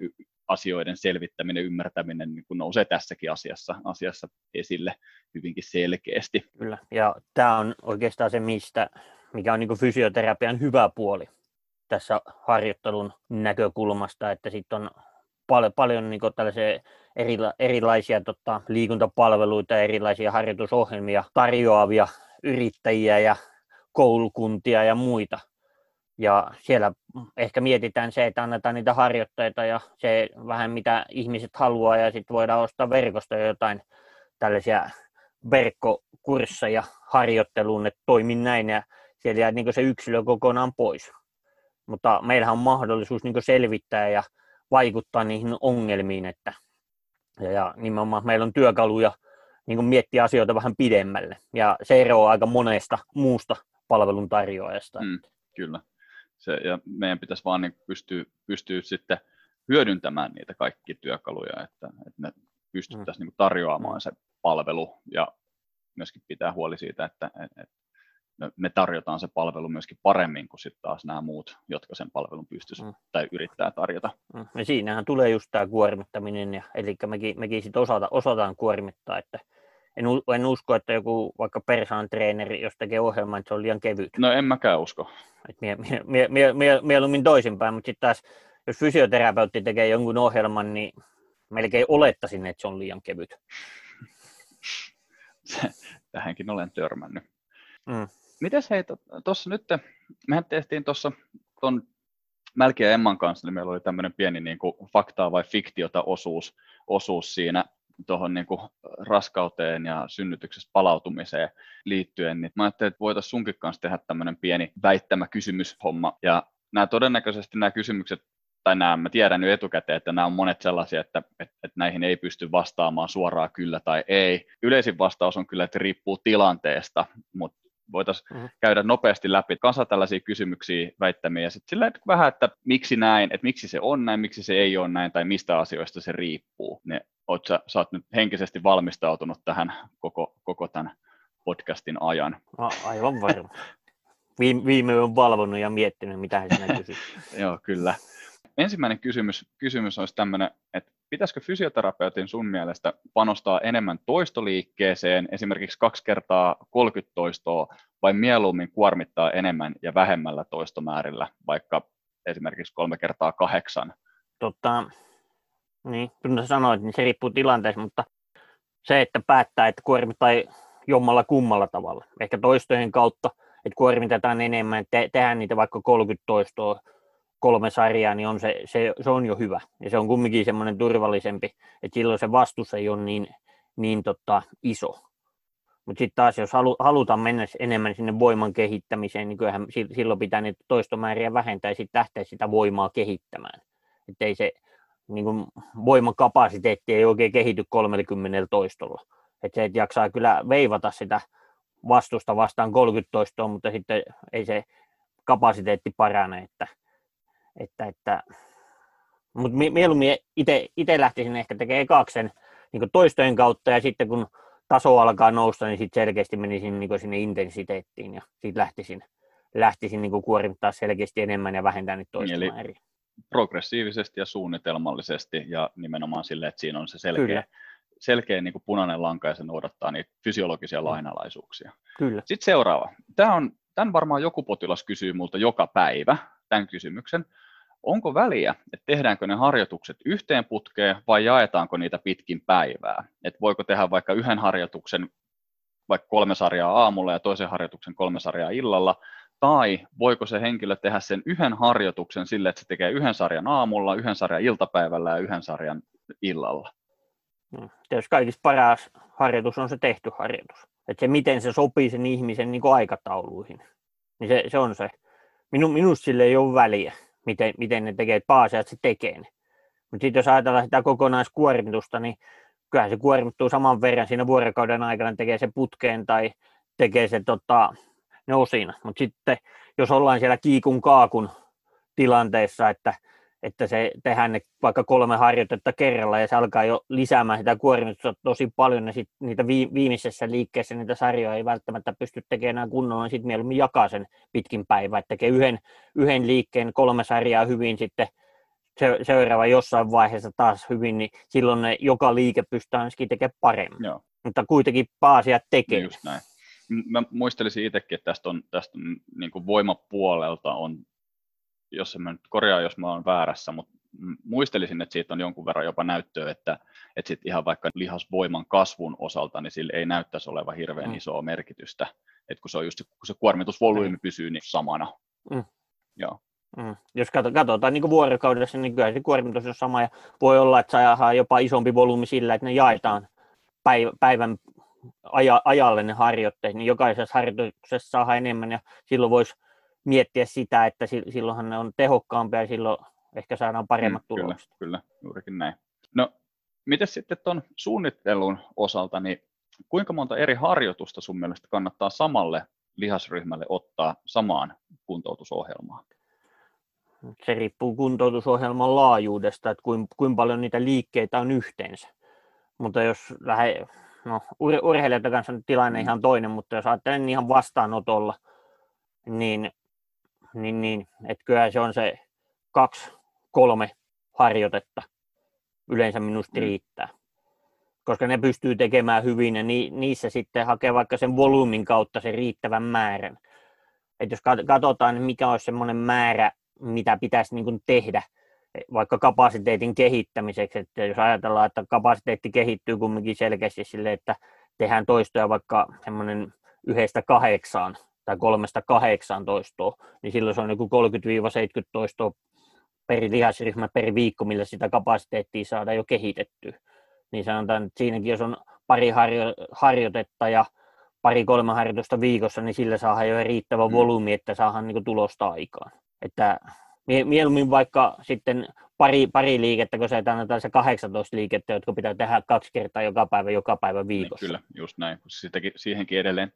S1: asioiden selvittäminen, ymmärtäminen niin kuin nousee tässäkin asiassa, asiassa esille hyvinkin selkeästi.
S2: Kyllä, ja tämä on oikeastaan se, mistä, mikä on niin fysioterapian hyvä puoli tässä harjoittelun näkökulmasta, että sitten on paljon, paljon niin tällaisia erila, erilaisia tota, liikuntapalveluita, erilaisia harjoitusohjelmia tarjoavia yrittäjiä ja koulukuntia ja muita, ja siellä ehkä mietitään se, että annetaan niitä harjoitteita ja se vähän mitä ihmiset haluaa ja sitten voidaan ostaa verkosta jotain tällaisia verkkokursseja harjoitteluun, että toimin näin ja siellä jää niin se yksilö kokonaan pois. Mutta meillähän on mahdollisuus niin selvittää ja vaikuttaa niihin ongelmiin, että ja, ja nimenomaan meillä on työkaluja niin miettiä asioita vähän pidemmälle ja se eroaa aika monesta muusta palveluntarjoajasta. Mm,
S1: kyllä se, ja meidän pitäisi vaan niin pystyä, pystyä sitten hyödyntämään niitä kaikki työkaluja, että, että me pystyttäisiin mm. niin tarjoamaan se palvelu ja myöskin pitää huoli siitä, että, että me tarjotaan se palvelu myöskin paremmin kuin sitten taas nämä muut, jotka sen palvelun pystyisi mm. tai yrittää tarjota.
S2: Mm. Ja siinähän tulee just tämä kuormittaminen, ja, eli mekin, mekin sitten osata, osataan kuormittaa, että en, en usko, että joku vaikka persaan treeneri, jos tekee ohjelman, että se on liian kevyt.
S1: No en mäkään usko.
S2: Et mie, mie, mie, mie, mie, mieluummin toisinpäin, mutta sitten taas, jos fysioterapeutti tekee jonkun ohjelman, niin melkein olettaisin, että se on liian kevyt. [LAUGHS]
S1: Tähänkin olen törmännyt. Mm. Mites hei, tuossa nyt, mehän tehtiin tuossa tuon Mälki ja Emman kanssa, niin meillä oli tämmöinen pieni niin kuin faktaa vai fiktiota osuus, osuus siinä tuohon niin raskauteen ja synnytyksestä palautumiseen liittyen, niin mä ajattelin, että voitaisiin sunkin kanssa tehdä tämmöinen pieni väittämä kysymyshomma. Ja nämä todennäköisesti nämä kysymykset tai nämä, mä tiedän nyt etukäteen, että nämä on monet sellaisia, että, että, että näihin ei pysty vastaamaan suoraan kyllä tai ei. Yleisin vastaus on kyllä, että riippuu tilanteesta, mutta voitaisiin mm-hmm. käydä nopeasti läpi kanssa tällaisia kysymyksiä, väittämiä ja sitten silleen vähän, että miksi näin, että miksi se on näin, miksi se ei ole näin tai mistä asioista se riippuu. Ne, oot sä, sä oot nyt henkisesti valmistautunut tähän koko, koko tämän podcastin ajan.
S2: No, aivan varma. Viime, viime on valvonnut ja miettinyt, mitä he sinä kysyt. [LAUGHS]
S1: Joo, kyllä. Ensimmäinen kysymys, kysymys olisi tämmöinen, että pitäisikö fysioterapeutin sun mielestä panostaa enemmän toistoliikkeeseen, esimerkiksi kaksi kertaa 30 toistoa, vai mieluummin kuormittaa enemmän ja vähemmällä toistomäärillä, vaikka esimerkiksi kolme kertaa kahdeksan?
S2: Tota, niin, kun sanoit, niin se riippuu tilanteesta, mutta se, että päättää, että kuormittaa jommalla kummalla tavalla, ehkä toistojen kautta, että kuormitetaan enemmän, te- tehdään niitä vaikka 30 toistoa, kolme sarjaa, niin on se, se, se, on jo hyvä. Ja se on kumminkin semmoinen turvallisempi, että silloin se vastus ei ole niin, niin tota, iso. Mutta sitten taas, jos halu, halutaan mennä enemmän sinne voiman kehittämiseen, niin kyllähän silloin pitää niitä toistomääriä vähentää ja sitten lähteä sitä voimaa kehittämään. Että ei se niin kuin voimakapasiteetti ei oikein kehity 30 toistolla. Että se, että jaksaa kyllä veivata sitä vastusta vastaan 30 toistoa, mutta sitten ei se kapasiteetti parane, että että, että, mutta mieluummin itse lähtisin ehkä tekemään kaksen niin toistojen kautta ja sitten kun taso alkaa nousta, niin sitten selkeästi menisin niin sinne intensiteettiin ja sitten lähtisin, lähtisin niin kuormittaa selkeästi enemmän ja vähentää niitä toistomääriä.
S1: progressiivisesti ja suunnitelmallisesti ja nimenomaan sille, että siinä on se selkeä, selkeä niin punainen lanka ja se noudattaa niitä fysiologisia mm. lainalaisuuksia.
S2: Kyllä.
S1: Sitten seuraava. Tämä on, tämän varmaan joku potilas kysyy multa joka päivä, tämän kysymyksen onko väliä, että tehdäänkö ne harjoitukset yhteen putkeen vai jaetaanko niitä pitkin päivää? Että voiko tehdä vaikka yhden harjoituksen vaikka kolme sarjaa aamulla ja toisen harjoituksen kolme sarjaa illalla, tai voiko se henkilö tehdä sen yhden harjoituksen sille, että se tekee yhden sarjan aamulla, yhden sarjan iltapäivällä ja yhden sarjan illalla?
S2: No, tietysti kaikista paras harjoitus on se tehty harjoitus. Että se, miten se sopii sen ihmisen niin aikatauluihin, niin se, se on se. Minu, minusta sille ei ole väliä miten, miten ne tekee, että pääasiat se tekee ne. Mutta sitten jos ajatellaan sitä kokonaiskuormitusta, niin kyllähän se kuormittuu saman verran siinä vuorokauden aikana, tekee se putkeen tai tekee se tota, ne osina. Mutta sitten jos ollaan siellä kiikun kaakun tilanteessa, että että se tehdään ne vaikka kolme harjoitetta kerralla ja se alkaa jo lisäämään sitä kuormitusta tosi paljon ja sit niitä viimeisessä liikkeessä niitä sarjoja ei välttämättä pysty tekemään kunnolla, niin sitten mieluummin jakaa sen pitkin päivää, että tekee yhden, yhden liikkeen kolme sarjaa hyvin sitten se, seuraava jossain vaiheessa taas hyvin, niin silloin ne, joka liike pystyy ainakin tekemään paremmin. Joo. Mutta kuitenkin pääasiat tekee.
S1: Just näin. Mä muistelisin itsekin, että tästä, on, tästä on, niin kuin voimapuolelta on jos mä nyt korjaa, jos mä oon väärässä, mutta muistelisin, että siitä on jonkun verran jopa näyttöä, että, että sit ihan vaikka lihasvoiman kasvun osalta, niin sillä ei näyttäisi olevan hirveän mm. isoa merkitystä, että kun se on just kun se kuormitusvolyymi mm. pysyy niin samana. Mm. Joo.
S2: Mm. Jos katsotaan niin vuorokaudessa, niin kyllä se kuormitus on sama ja voi olla, että saadaan jopa isompi volyymi sillä, että ne jaetaan päivän aja, ajalle ne harjoitteet, niin jokaisessa harjoituksessa saa enemmän ja silloin voisi miettiä sitä, että silloinhan ne on tehokkaampia ja silloin ehkä saadaan paremmat mm, tulokset.
S1: Kyllä, kyllä, juurikin näin. No, miten sitten tuon suunnittelun osalta, niin kuinka monta eri harjoitusta sun mielestä kannattaa samalle lihasryhmälle ottaa samaan kuntoutusohjelmaan?
S2: Se riippuu kuntoutusohjelman laajuudesta, että kuinka, kuinka paljon niitä liikkeitä on yhteensä. Mutta jos lähde, no, ur- urheilijoiden kanssa on tilanne mm. ihan toinen, mutta jos ajattelen ihan vastaanotolla, niin niin, niin että kyllä se on se kaksi, kolme harjoitetta yleensä minusta mm. riittää. Koska ne pystyy tekemään hyvin ja ni, niissä sitten hakee vaikka sen volyymin kautta sen riittävän määrän. Et jos katsotaan, niin mikä olisi semmoinen määrä, mitä pitäisi niin kuin tehdä, vaikka kapasiteetin kehittämiseksi, että jos ajatellaan, että kapasiteetti kehittyy kumminkin selkeästi sille, että tehdään toistoja vaikka semmoinen yhdestä kahdeksaan, tai kolmesta kahdeksaan toistoa, niin silloin se on joku 30-70 toistoa per lihasryhmä per viikko, millä sitä kapasiteettia saada jo kehitetty. Niin sanotaan, että siinäkin jos on pari harjo- harjoitetta ja pari-kolme harjoitusta viikossa, niin sillä saa jo riittävä mm. volyymi, että saadaan niin tulosta aikaan. Että mieluummin vaikka sitten pari, pari liikettä, kun se annetaan se 18 liikettä, jotka pitää tehdä kaksi kertaa joka päivä, joka päivä niin, viikossa.
S1: Niin, kyllä, just näin. Siitäkin, siihenkin edelleen,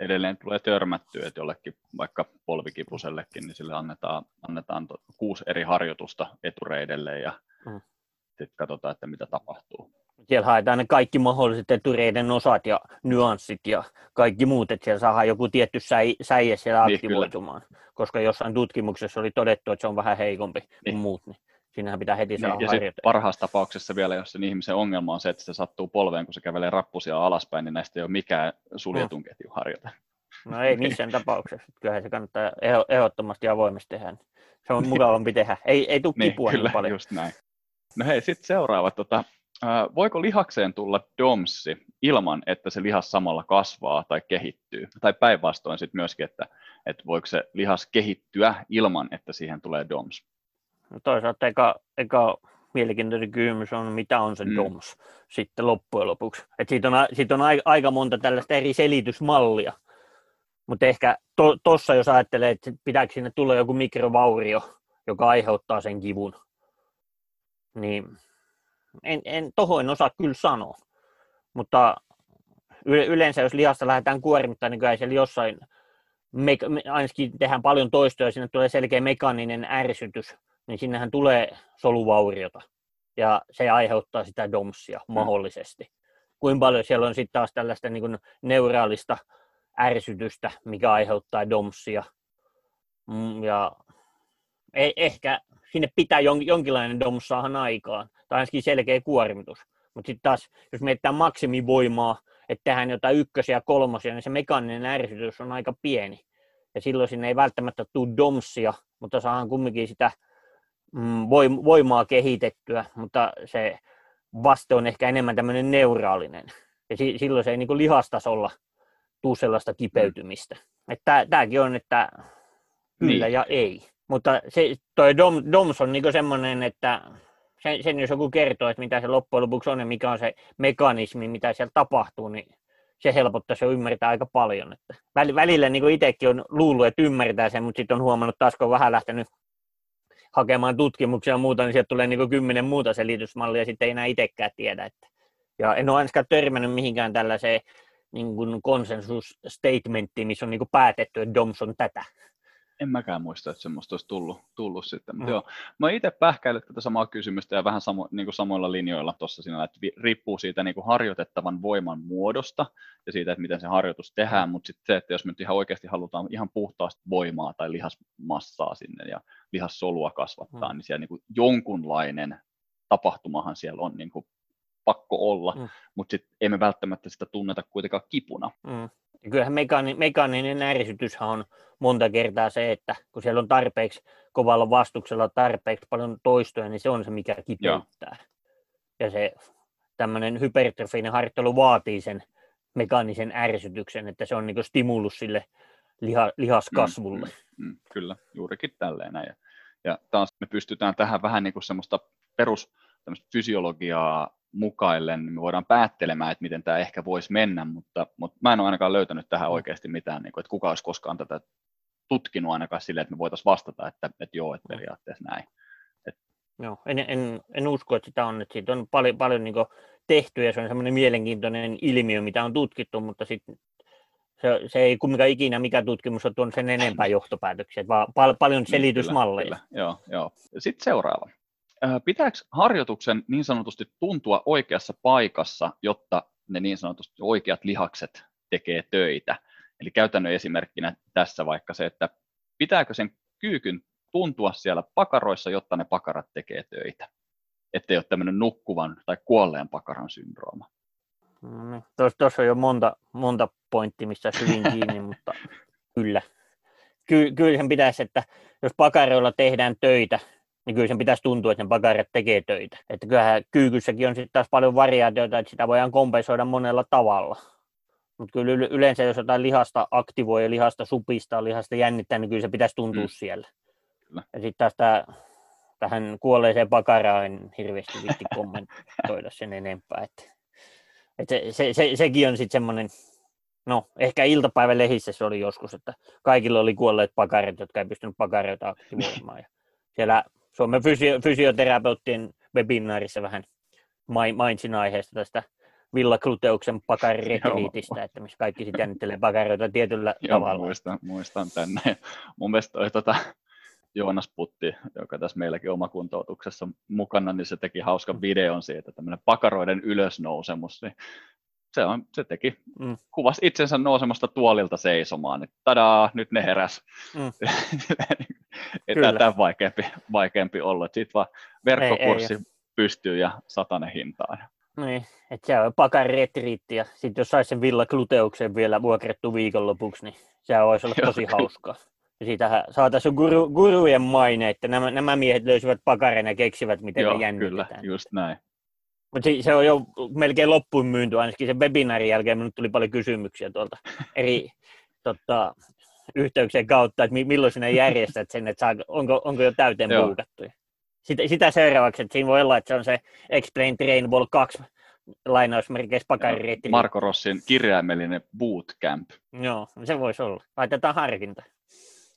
S1: edelleen tulee törmättyä, että jollekin vaikka polvikipusellekin, niin sille annetaan, annetaan to, kuusi eri harjoitusta etureidelle ja hmm. sitten katsotaan, että mitä tapahtuu.
S2: Siellä haetaan ne kaikki mahdolliset etureiden osat ja nyanssit ja kaikki muut, että siellä saadaan joku tietty säi, säie siellä niin, aktivoitumaan. Niin, koska jossain tutkimuksessa oli todettu, että se on vähän heikompi niin. kuin muut. Niin siinähän pitää heti saada niin,
S1: ja parhaassa tapauksessa vielä, jos sen ihmisen ongelma on se, että se sattuu polveen, kun se kävelee rappusia alaspäin, niin näistä ei ole mikään suljetun mm. ketju harjoite.
S2: No ei missään tapauksessa. Kyllähän se kannattaa ehdottomasti avoimesti tehdä. Se on mukavampi tehdä. Ei, ei tule niin, kipua niin, kyllä, niin paljon.
S1: just näin. No hei, sitten seuraava. Tota, voiko lihakseen tulla domsi ilman, että se lihas samalla kasvaa tai kehittyy? Tai päinvastoin sitten myöskin, että, että voiko se lihas kehittyä ilman, että siihen tulee DOMS?
S2: No toisaalta eka, eka mielenkiintoinen kysymys on, mitä on se mm. DOMS sitten loppujen lopuksi. Et siitä on, siitä on aika monta tällaista eri selitysmallia. Mutta ehkä tuossa, to, jos ajattelee, että pitääkö sinne tulla joku mikrovaurio, joka aiheuttaa sen kivun, niin en, en tohon en osaa kyllä sanoa. Mutta yleensä jos lihasta lähdetään kuormittamaan, niin kyllä siellä jossain, me, ainakin tehdään paljon toistoja, sinne tulee selkeä mekaaninen ärsytys, niin sinnehän tulee soluvauriota ja se aiheuttaa sitä domsia mm. mahdollisesti. Kuinka paljon siellä on sitten taas tällaista niin neuraalista ärsytystä, mikä aiheuttaa domsia. Mm, ja e- ehkä sinne pitää jonkinlainen doms saada aikaan, tai ainakin selkeä kuormitus. Mutta sitten taas, jos mietitään maksimivoimaa, että tehdään jotain ykkösiä ja kolmosia, niin se mekaaninen ärsytys on aika pieni. Ja silloin sinne ei välttämättä tule domsia, mutta saadaan kumminkin sitä voimaa kehitettyä, mutta se vaste on ehkä enemmän tämmöinen neuraalinen. Ja silloin se ei niin lihastasolla tule sellaista kipeytymistä. Että tämäkin on, että kyllä niin. ja ei. Mutta se, toi Dom, DOMS on niin semmoinen, että sen, sen, jos joku kertoo, että mitä se loppujen lopuksi on ja mikä on se mekanismi, mitä siellä tapahtuu, niin se helpottaa se ymmärtää aika paljon. Että välillä niin itsekin on luullut, että ymmärtää sen, mutta sitten on huomannut taas, kun on vähän lähtenyt hakemaan tutkimuksia ja muuta, niin sieltä tulee niin kymmenen muuta selitysmallia, ja sitten ei enää itsekään tiedä. Että. Ja en ole ainakaan törmännyt mihinkään tällaiseen niin kuin konsensus-statementtiin, missä on niin kuin päätetty, että DOMS on tätä
S1: en mäkään muista, että semmoista olisi tullut, tullut sitten. Mm. joo, mä itse pähkäilen tätä samaa kysymystä ja vähän samo, niin kuin samoilla linjoilla tuossa siinä, että riippuu siitä niin kuin harjoitettavan voiman muodosta ja siitä, että miten se harjoitus tehdään, mutta sitten se, että jos me nyt ihan oikeasti halutaan ihan puhtaasti voimaa tai lihasmassaa sinne ja lihassolua kasvattaa, mm. niin siellä niin kuin jonkunlainen tapahtumahan siellä on niin kuin pakko olla, mm. mutta sitten emme välttämättä sitä tunneta kuitenkaan kipuna. Mm.
S2: Kyllähän mekaani, mekaaninen ärsytyshän on monta kertaa se, että kun siellä on tarpeeksi kovalla vastuksella tarpeeksi paljon toistoja, niin se on se, mikä kipeyttää. Joo. Ja se tämmöinen hypertrofinen harjoittelu vaatii sen mekaanisen ärsytyksen, että se on niin stimulus sille liha, lihaskasvulle.
S1: Mm, mm, mm, kyllä, juurikin tälleen näin. Ja, ja taas me pystytään tähän vähän niin kuin semmoista perus fysiologiaa mukaillen, niin me voidaan päättelemään, että miten tämä ehkä voisi mennä, mutta, mutta mä en ole ainakaan löytänyt tähän mm. oikeasti mitään, niin kuin, että kuka olisi koskaan tätä tutkinut ainakaan silleen, että me voitaisiin vastata, että, että joo, että mm. periaatteessa näin. Et...
S2: Joo, en, en, en, usko, että sitä on, että siitä on paljon, paljon niin tehty ja se on semmoinen mielenkiintoinen ilmiö, mitä on tutkittu, mutta sitten se, se ei kumminkaan ikinä mikä tutkimus on tuonut sen enempää [LAUGHS] johtopäätöksiä, vaan pal- paljon niin, selitysmalleja.
S1: Kyllä, kyllä. Joo, joo. Sitten seuraava. Äh, pitääkö harjoituksen niin sanotusti tuntua oikeassa paikassa, jotta ne niin sanotusti oikeat lihakset tekee töitä? Eli käytännön esimerkkinä tässä vaikka se, että pitääkö sen kyykyn tuntua siellä pakaroissa, jotta ne pakarat tekee töitä? Ettei ole tämmöinen nukkuvan tai kuolleen pakaran syndrooma.
S2: No niin. Tuossa on jo monta, monta pointtia, missä hyvin kiinni, [LAUGHS] mutta kyllä. Ky- kyllä sen pitäisi, että jos pakaroilla tehdään töitä, niin kyllä sen pitäisi tuntua, että ne pakarat tekee töitä. Että kyllähän kyykyssäkin on sitten taas paljon variaatioita, että sitä voidaan kompensoida monella tavalla. Mutta kyllä yleensä, jos jotain lihasta aktivoi ja lihasta supistaa, lihasta jännittää, niin kyllä se pitäisi tuntua mm. siellä. Kyllä. Ja sitten taas tää, tähän kuolleeseen pakaraan en hirveästi vitti [LAUGHS] kommentoida sen enempää. Että, että se, se, se, sekin on sitten semmoinen, no ehkä iltapäivälehissä se oli joskus, että kaikilla oli kuolleet pakarit, jotka ei pystynyt pakareita aktivoimaan. Ja siellä Suomen fysio- fysioterapeuttien webinaarissa vähän mainitsin aiheesta tästä Villa Kluteuksen pakariretriitistä, että missä kaikki sitten jännittelee pakaroita tietyllä
S1: Joo,
S2: tavalla.
S1: Muistan, muistan tänne. Mun mielestä toi, tota, Joonas Putti, joka tässä meilläkin omakuntoutuksessa mukana, niin se teki hauskan mm. videon siitä, tämmöinen pakaroiden ylösnousemus, niin se, on, se teki, mm. kuvasi itsensä nousemasta tuolilta seisomaan, että tadaa, nyt ne heräs. Mm. [LAUGHS] ei tämä vaikeampi, vaikeampi ollut, sitten vaan verkkokurssi ei, ei, pystyy ja satanen hintaan.
S2: Niin, että se on pakan retriitti ja sitten jos saisi sen Villa Kluteuksen vielä vuokrattu viikonlopuksi, niin se olisi ollut [LAUGHS] tosi Joo, hauskaa. Ja siitähän saataisiin guru, gurujen maine, että nämä, nämä miehet löysivät pakaren ja keksivät, miten
S1: Joo,
S2: ne jännitetään.
S1: kyllä, just näin.
S2: Mutta se, on jo melkein loppuun myynty, ainakin sen webinaarin jälkeen minulle tuli paljon kysymyksiä tuolta eri [LAUGHS] tota, yhteyksien kautta, että milloin sinä järjestät sen, että saa, onko, onko jo täyteen puukattu. Sitä, sitä seuraavaksi, että siinä voi olla, että se on se Explain Trainable 2 lainausmerkeissä pakariretti.
S1: Marko Rossin kirjaimellinen bootcamp.
S2: Joo, se voisi olla. Laitetaan harkinta.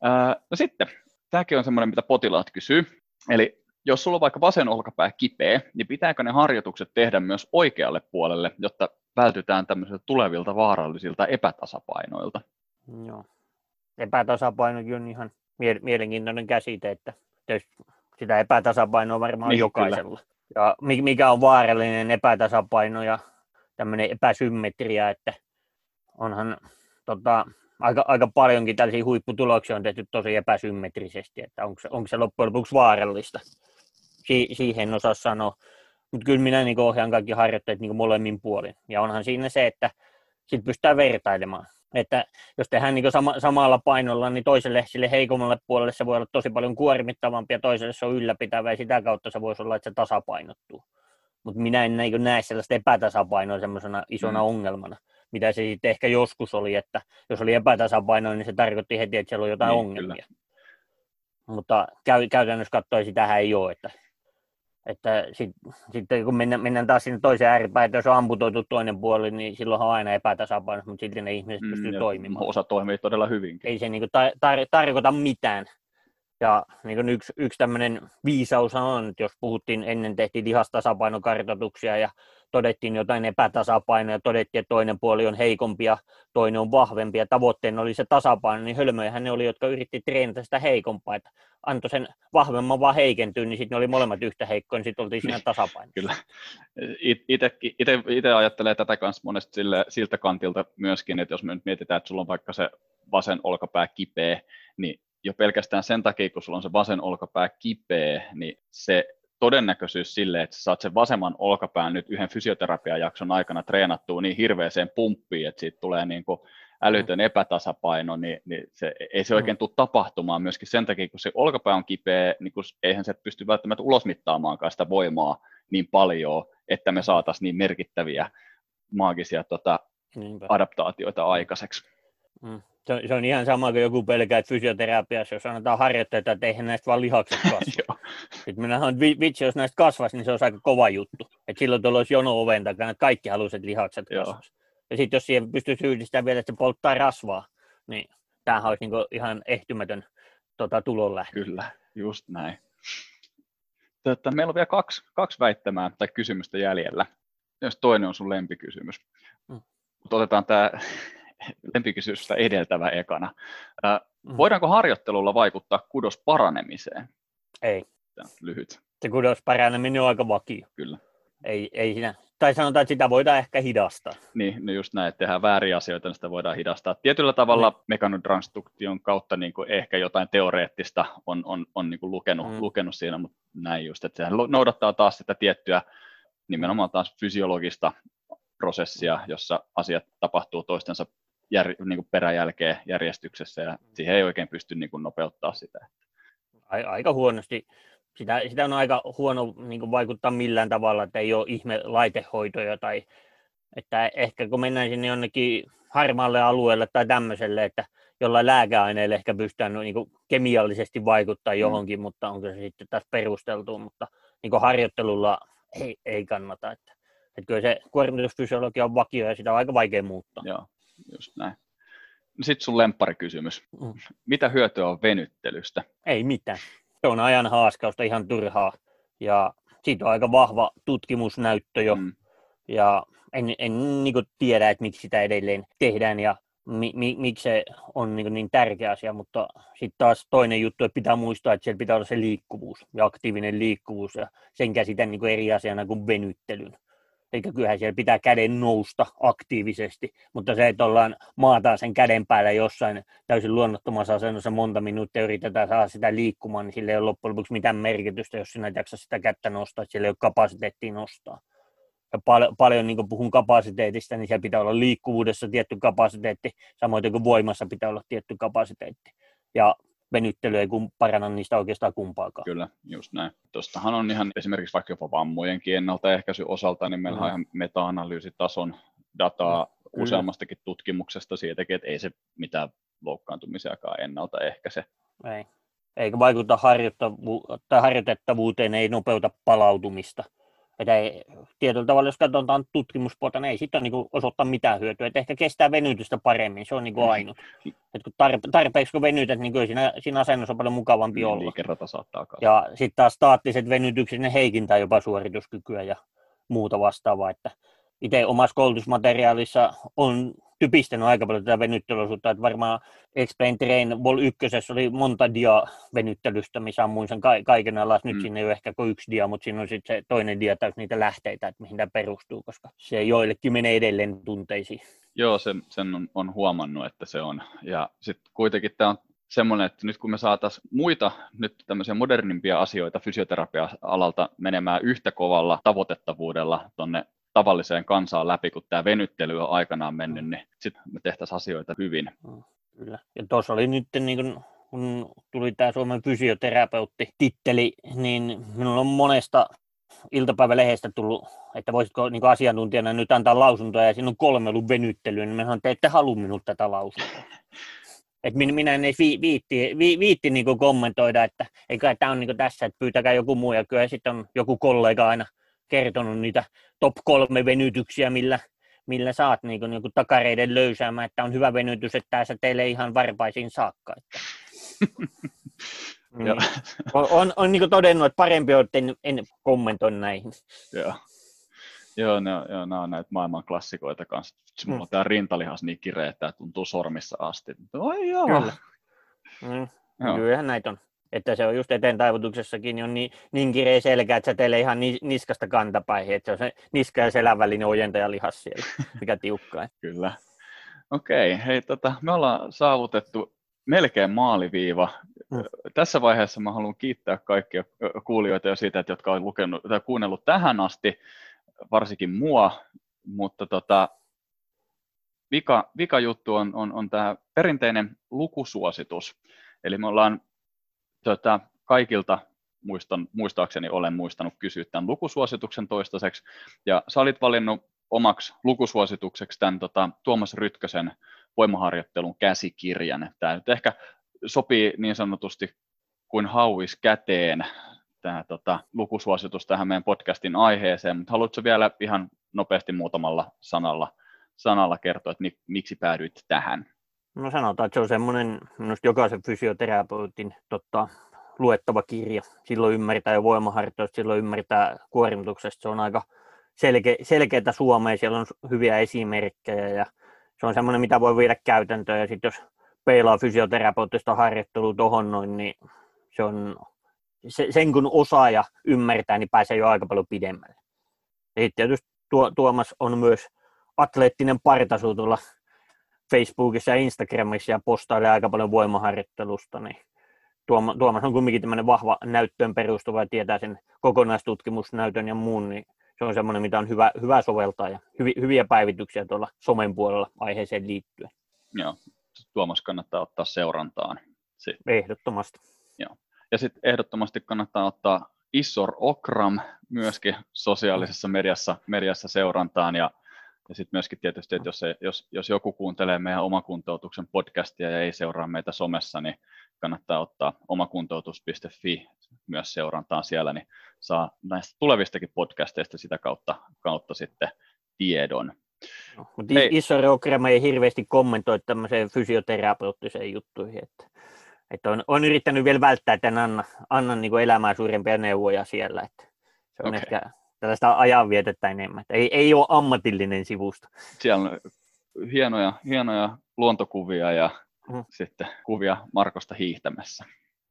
S1: Öö, no sitten, tämäkin on semmoinen, mitä potilaat kysyy. Eli jos sulla on vaikka vasen olkapää kipeä, niin pitääkö ne harjoitukset tehdä myös oikealle puolelle, jotta vältytään tämmöisiltä tulevilta vaarallisilta epätasapainoilta?
S2: Joo. Epätasapainokin on ihan mielenkiintoinen käsite, että sitä epätasapainoa varmaan niin, jokaisella. Kyllä. Ja mikä on vaarallinen epätasapaino ja tämmöinen epäsymmetria, että onhan tota, aika, aika paljonkin tällaisia huipputuloksia on tehty tosi epäsymmetrisesti, että onko, onko se loppujen lopuksi vaarallista. Si- siihen en osaa sanoa, mutta kyllä minä niin ohjaan kaikki harjoitteet niin molemmin puolin. Ja onhan siinä se, että sitten pystytään vertailemaan. Että jos tehdään niin sama, samalla painolla, niin toiselle sille heikommalle puolelle se voi olla tosi paljon kuormittavampi ja toiselle se on ylläpitävä ja sitä kautta se voisi olla, että se tasapainottuu. Mutta minä en niin näe sellaista epätasapainoa semmoisena isona mm. ongelmana, mitä se sitten ehkä joskus oli, että jos oli epätasapainoa, niin se tarkoitti heti, että siellä on jotain niin, ongelmia. Kyllä. Mutta käy, käytännössä katsoen sitähän ei ole, että että sitten sit, kun mennään, mennään taas sinne toiseen ääripään, että jos on amputoitu toinen puoli, niin silloin on aina epätasapaino, mutta silti ne ihmiset mm, pystyy toimimaan.
S1: Osa toimii todella hyvin.
S2: Ei se niin tar- tar- tarkoita mitään. Ja niin yksi, yksi tämmöinen viisaus on, että jos puhuttiin ennen, tehtiin lihastasapainokartoituksia ja todettiin jotain epätasapainoja, todettiin, että toinen puoli on heikompi ja toinen on vahvempi ja tavoitteena oli se tasapaino, niin hölmöjähän ne oli, jotka yritti treenata sitä heikompaa, että antoi sen vahvemman vaan heikentyä, niin sitten ne oli molemmat yhtä heikkoja, niin sitten oltiin siinä niin, tasapainossa.
S1: Kyllä. Itse ajattelee tätä kanssa monesti sille, siltä kantilta myöskin, että jos me nyt mietitään, että sulla on vaikka se vasen olkapää kipeä, niin jo pelkästään sen takia, kun sulla on se vasen olkapää kipeä, niin se todennäköisyys sille, että sä saat sen vasemman olkapään nyt yhden fysioterapiajakson aikana treenattua niin hirveäseen pumppiin, että siitä tulee niin kuin älytön mm. epätasapaino, niin, niin se, ei se mm. oikein tule tapahtumaan myöskin sen takia, kun se olkapää on kipeä, niin kun eihän se pysty välttämättä ulosmittaamaankaan sitä voimaa niin paljon, että me saataisiin niin merkittäviä maagisia tota, adaptaatioita aikaiseksi.
S2: Mm. Se on, se on ihan sama kuin joku pelkää, että fysioterapiassa, jos annetaan harjoitteita, että eihän näistä vaan lihakset [LAUGHS] kasva. Sitten minä sanon, että vitsi, jos näistä kasvaisi, niin se olisi aika kova juttu. Että silloin tuolla olisi jono oven takana, että kaikki haluaisivat lihakset kasvaisi. Ja sitten jos siihen pystyisi yhdistämään vielä, että se polttaa rasvaa, niin tämähän olisi niin ihan ehtymätön tota, tulonlähde.
S1: Kyllä, just näin. Tätä, meillä on vielä kaksi, kaksi väittämää tai kysymystä jäljellä. Jos toinen on sun lempikysymys. Mm. Mutta otetaan tämä lempikysymystä edeltävä ekana. Mm. Voidaanko harjoittelulla vaikuttaa kudos paranemiseen?
S2: Ei.
S1: Tämä lyhyt.
S2: Se kudos paraneminen on aika vakio.
S1: Kyllä.
S2: Ei, ei siinä, tai sanotaan, että sitä voidaan ehkä hidastaa.
S1: Niin, no just näin, että tehdään vääriä asioita, niin sitä voidaan hidastaa. Tietyllä tavalla mm. mekanotransduktion kautta niin kuin ehkä jotain teoreettista on, on, on niin kuin lukenut, mm. lukenut siinä, mutta näin just, että sehän noudattaa taas sitä tiettyä nimenomaan taas fysiologista prosessia, jossa asiat tapahtuu toistensa jär, niin kuin peräjälkeen järjestyksessä ja siihen ei oikein pysty niin kuin nopeuttaa sitä.
S2: Aika huonosti. Sitä, sitä on aika huono niin kuin vaikuttaa millään tavalla, että ei ole ihme laitehoitoja tai että ehkä kun mennään sinne jonnekin harmaalle alueelle tai tämmöiselle, että jollain lääkeaineelle ehkä pystytään niin kuin kemiallisesti vaikuttaa mm. johonkin, mm. mutta onko se sitten taas perusteltu, mutta niin kuin harjoittelulla ei, ei kannata. Että, että kyllä se kuormitusfysiologia on vakio ja sitä on aika vaikea muuttaa.
S1: Joo just näin. Sitten sun lempparikysymys. Mm. Mitä hyötyä on venyttelystä?
S2: Ei mitään. se on ajan haaskausta ihan turhaa. Ja siitä on aika vahva tutkimusnäyttö jo. Mm. Ja en, en niin tiedä, että miksi sitä edelleen tehdään ja mi, mi, miksi se on niin, niin tärkeä asia, mutta sitten taas toinen juttu, että pitää muistaa, että siellä pitää olla se liikkuvuus ja aktiivinen liikkuvuus ja sen käsitän niin eri asiana kuin venyttelyn. Eli kyllähän siellä pitää käden nousta aktiivisesti, mutta se, että ollaan maataan sen käden päällä jossain täysin luonnottomassa asennossa monta minuuttia yritetään saada sitä liikkumaan, niin sillä ei ole loppujen lopuksi mitään merkitystä, jos sinä et jaksa sitä kättä nostaa, että siellä ei ole kapasiteettia nostaa. Ja pal- paljon niin puhun kapasiteetista, niin siellä pitää olla liikkuvuudessa tietty kapasiteetti, samoin kuin voimassa pitää olla tietty kapasiteetti. Ja venyttely ei kun paranna niistä oikeastaan kumpaakaan.
S1: Kyllä, just näin. Tuostahan on ihan esimerkiksi vaikka jopa vammojenkin ennaltaehkäisy osalta, niin meillä mm. on ihan meta-analyysitason dataa mm. useammastakin tutkimuksesta siitäkin, että ei se mitään loukkaantumisiakaan ennaltaehkäise.
S2: Ei. Eikä vaikuta harjoittavu- harjoitettavuuteen, ei nopeuta palautumista. Että ei, tietyllä tavalla, jos katsotaan tutkimuspuolta, niin ei siitä niin osoittaa mitään hyötyä. Että ehkä kestää venytystä paremmin, se on niin ainut. Että kun tarpe- tarpeeksi kun venytät, niin kyllä siinä, siinä asennossa on paljon mukavampi niin, olla.
S1: Liikerata saattaa kasvaa.
S2: Ja sitten taas staattiset venytykset, ne heikintää jopa suorituskykyä ja muuta vastaavaa. Että itse omassa koulutusmateriaalissa on typistänyt aika paljon tätä venyttelyosuutta, että varmaan Explain Train Vol 1 oli monta dia venyttelystä, missä ammuin sen ka- kaiken alas. Nyt mm. siinä ei ole ehkä kuin yksi dia, mutta siinä on sitten se toinen dia täys niitä lähteitä, että mihin tämä perustuu, koska se joillekin menee edelleen tunteisiin.
S1: Joo, sen, sen on, on huomannut, että se on. Ja sitten kuitenkin tämä on semmoinen, että nyt kun me saataisiin muita nyt tämmöisiä modernimpia asioita fysioterapia-alalta menemään yhtä kovalla tavoitettavuudella tuonne tavalliseen kansaan läpi, kun tämä venyttely on aikanaan mennyt, niin sitten me tehtäisiin asioita hyvin.
S2: Mm, kyllä. Ja tuossa oli nyt, niin kun, kun tuli tämä Suomen fysioterapeutti-titteli, niin minulla on monesta iltapäivälehdestä tullut, että voisitko niin asiantuntijana nyt antaa lausuntoja, ja siinä on kolme ollut venyttelyä, niin minä että ette halua minulta tätä lausuntoa. [LAUGHS] Et minä, minä en edes viitti, vi, viitti niin kommentoida, että eikä tämä on niin tässä, että pyytäkää joku muu, ja kyllä sitten on joku kollega aina kertonut niitä top kolme venytyksiä, millä, millä saat niin kuin, niin takareiden löysäämään, että on hyvä venytys, että tässä teille ihan varpaisiin saakka. Että. [LAUGHS] niin. on, on, on niin todennut, että parempi on, että en, en kommentoi näihin.
S1: Joo. Joo, ne, on, joo, nämä on näitä maailman klassikoita kanssa. Mulla mm. on tämä rintalihas niin kireä, että tämä tuntuu sormissa asti. Oi joo.
S2: Kyllä. Mm. Joo. Kyllähän näitä on että se on just eteen taivutuksessakin niin on niin, niin kireä selkä, että se teille ihan niskasta kantapäihin, että se on se niska ja selän välinen ojentajalihas siellä, mikä tiukkaa. [LAUGHS]
S1: Kyllä. Okei, hei tota, me ollaan saavutettu melkein maaliviiva. Hmm. Tässä vaiheessa mä haluan kiittää kaikkia kuulijoita jo siitä, että jotka on lukenut tai kuunnellut tähän asti, varsinkin mua, mutta tota, vika, vika juttu on, on, on tämä perinteinen lukusuositus. Eli me ollaan tota, kaikilta muistan, muistaakseni olen muistanut kysyä tämän lukusuosituksen toistaiseksi. Ja sä olit valinnut omaksi lukusuositukseksi tämän tota, Tuomas Rytkösen voimaharjoittelun käsikirjan. Tämä nyt ehkä sopii niin sanotusti kuin hauis käteen tämä tota, lukusuositus tähän meidän podcastin aiheeseen, mutta haluatko vielä ihan nopeasti muutamalla sanalla, sanalla kertoa, että miksi päädyit tähän?
S2: No sanotaan, että se on semmoinen minusta jokaisen fysioterapeutin totta, luettava kirja. Silloin ymmärtää jo voimaharjoitusta, silloin ymmärtää kuormituksesta. Se on aika selke, selkeää Suomea, siellä on hyviä esimerkkejä ja se on semmoinen, mitä voi viedä käytäntöön. Ja sitten jos peilaa fysioterapeuttista harjoittelua tuohon noin, niin se on, se, sen kun osaaja ymmärtää, niin pääsee jo aika paljon pidemmälle. Ja tietysti tuo, Tuomas on myös atleettinen partasu tuolla Facebookissa ja Instagramissa ja postailee aika paljon voimaharjoittelusta, niin Tuomas on kuitenkin tämmöinen vahva näyttöön perustuva ja tietää sen kokonaistutkimusnäytön ja muun, niin se on semmoinen, mitä on hyvä, hyvä soveltaa ja hyvi, hyviä päivityksiä tuolla somen puolella aiheeseen liittyen.
S1: Joo, Tuomas kannattaa ottaa seurantaan.
S2: Sitten. Ehdottomasti.
S1: Joo. Ja sitten ehdottomasti kannattaa ottaa Isor Okram myöskin sosiaalisessa mediassa, mediassa seurantaan ja ja sitten myöskin tietysti, että jos, se, jos, jos joku kuuntelee meidän omakuntoutuksen podcastia ja ei seuraa meitä somessa, niin kannattaa ottaa omakuntoutus.fi myös seurantaan siellä, niin saa näistä tulevistakin podcasteista sitä kautta, kautta sitten tiedon.
S2: No, mutta iso Rokrama ei hirveästi kommentoi tämmöiseen fysioterapeuttiseen juttuihin, että, että on, on, yrittänyt vielä välttää, että en anna, anna niin elämää suurempia neuvoja siellä. Että se on okay. ehkä tällaista ajanvietettä enemmän. Että ei, ei ole ammatillinen sivusto.
S1: Siellä on hienoja, hienoja luontokuvia ja mm. sitten kuvia Markosta hiihtämässä.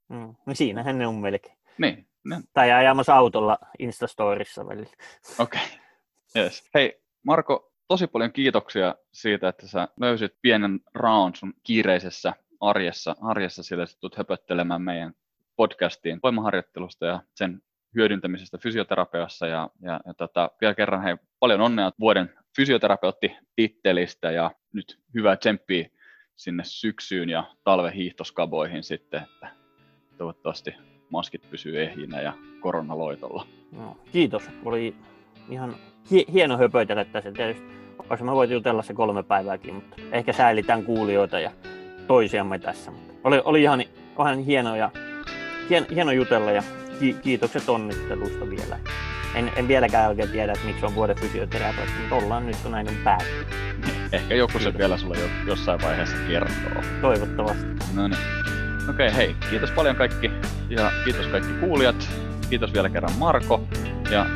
S2: Mm. No siinähän ne on melkein.
S1: Niin. Ne...
S2: Tai ajamassa autolla Instastorissa välillä.
S1: Okei. Okay. Yes. Hei, Marko, tosi paljon kiitoksia siitä, että sä löysit pienen raon sun kiireisessä arjessa, arjessa sillä sä tulet höpöttelemään meidän podcastiin voimaharjoittelusta ja sen hyödyntämisestä fysioterapeassa ja, ja, ja tota, vielä kerran hei, paljon onnea vuoden fysioterapeutti-tittelistä ja nyt hyvää tsemppiä sinne syksyyn ja talven hiihtoskaboihin sitten, että toivottavasti maskit pysyy ehjinä ja koronaloitolla.
S2: No, kiitos. Oli ihan hieno höpöitellä tässä. Tietysti olisi mä voit jutella se kolme päivääkin, mutta ehkä säälitään kuulijoita ja toisiamme tässä. Oli, oli ihan, ihan hieno, ja, hien, hieno jutella ja ki, kiitokset onnittelusta vielä. En, en vieläkään oikein tiedä, että miksi on vuoden fysioterapeutti, mutta ollaan nyt, kun näin on päätty.
S1: Ehkä joku se vielä sulle jossain vaiheessa kertoo.
S2: Toivottavasti.
S1: No niin. Okei, okay, hei, kiitos paljon kaikki ja kiitos kaikki kuulijat. Kiitos vielä kerran Marko ja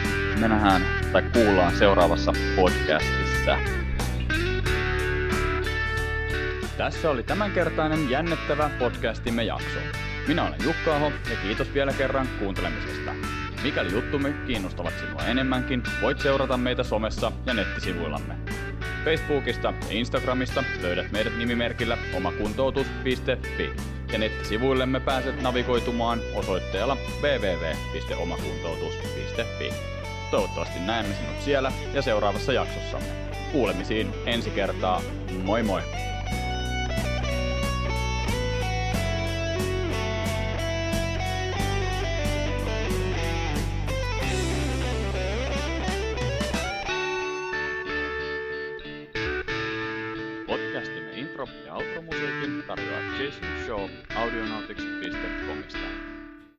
S1: me nähdään tai kuullaan seuraavassa podcastissa. Tässä oli tämänkertainen jännittävä podcastimme jakso. Minä olen Jukka Aho ja kiitos vielä kerran kuuntelemisesta. Mikäli juttumme kiinnostavat sinua enemmänkin, voit seurata meitä somessa ja nettisivuillamme. Facebookista ja Instagramista löydät meidät nimimerkillä omakuntoutus.fi ja nettisivuillemme pääset navigoitumaan osoitteella www.omakuntoutus.fi. Toivottavasti näemme sinut siellä ja seuraavassa jaksossamme. Kuulemisiin ensi kertaa. Moi moi!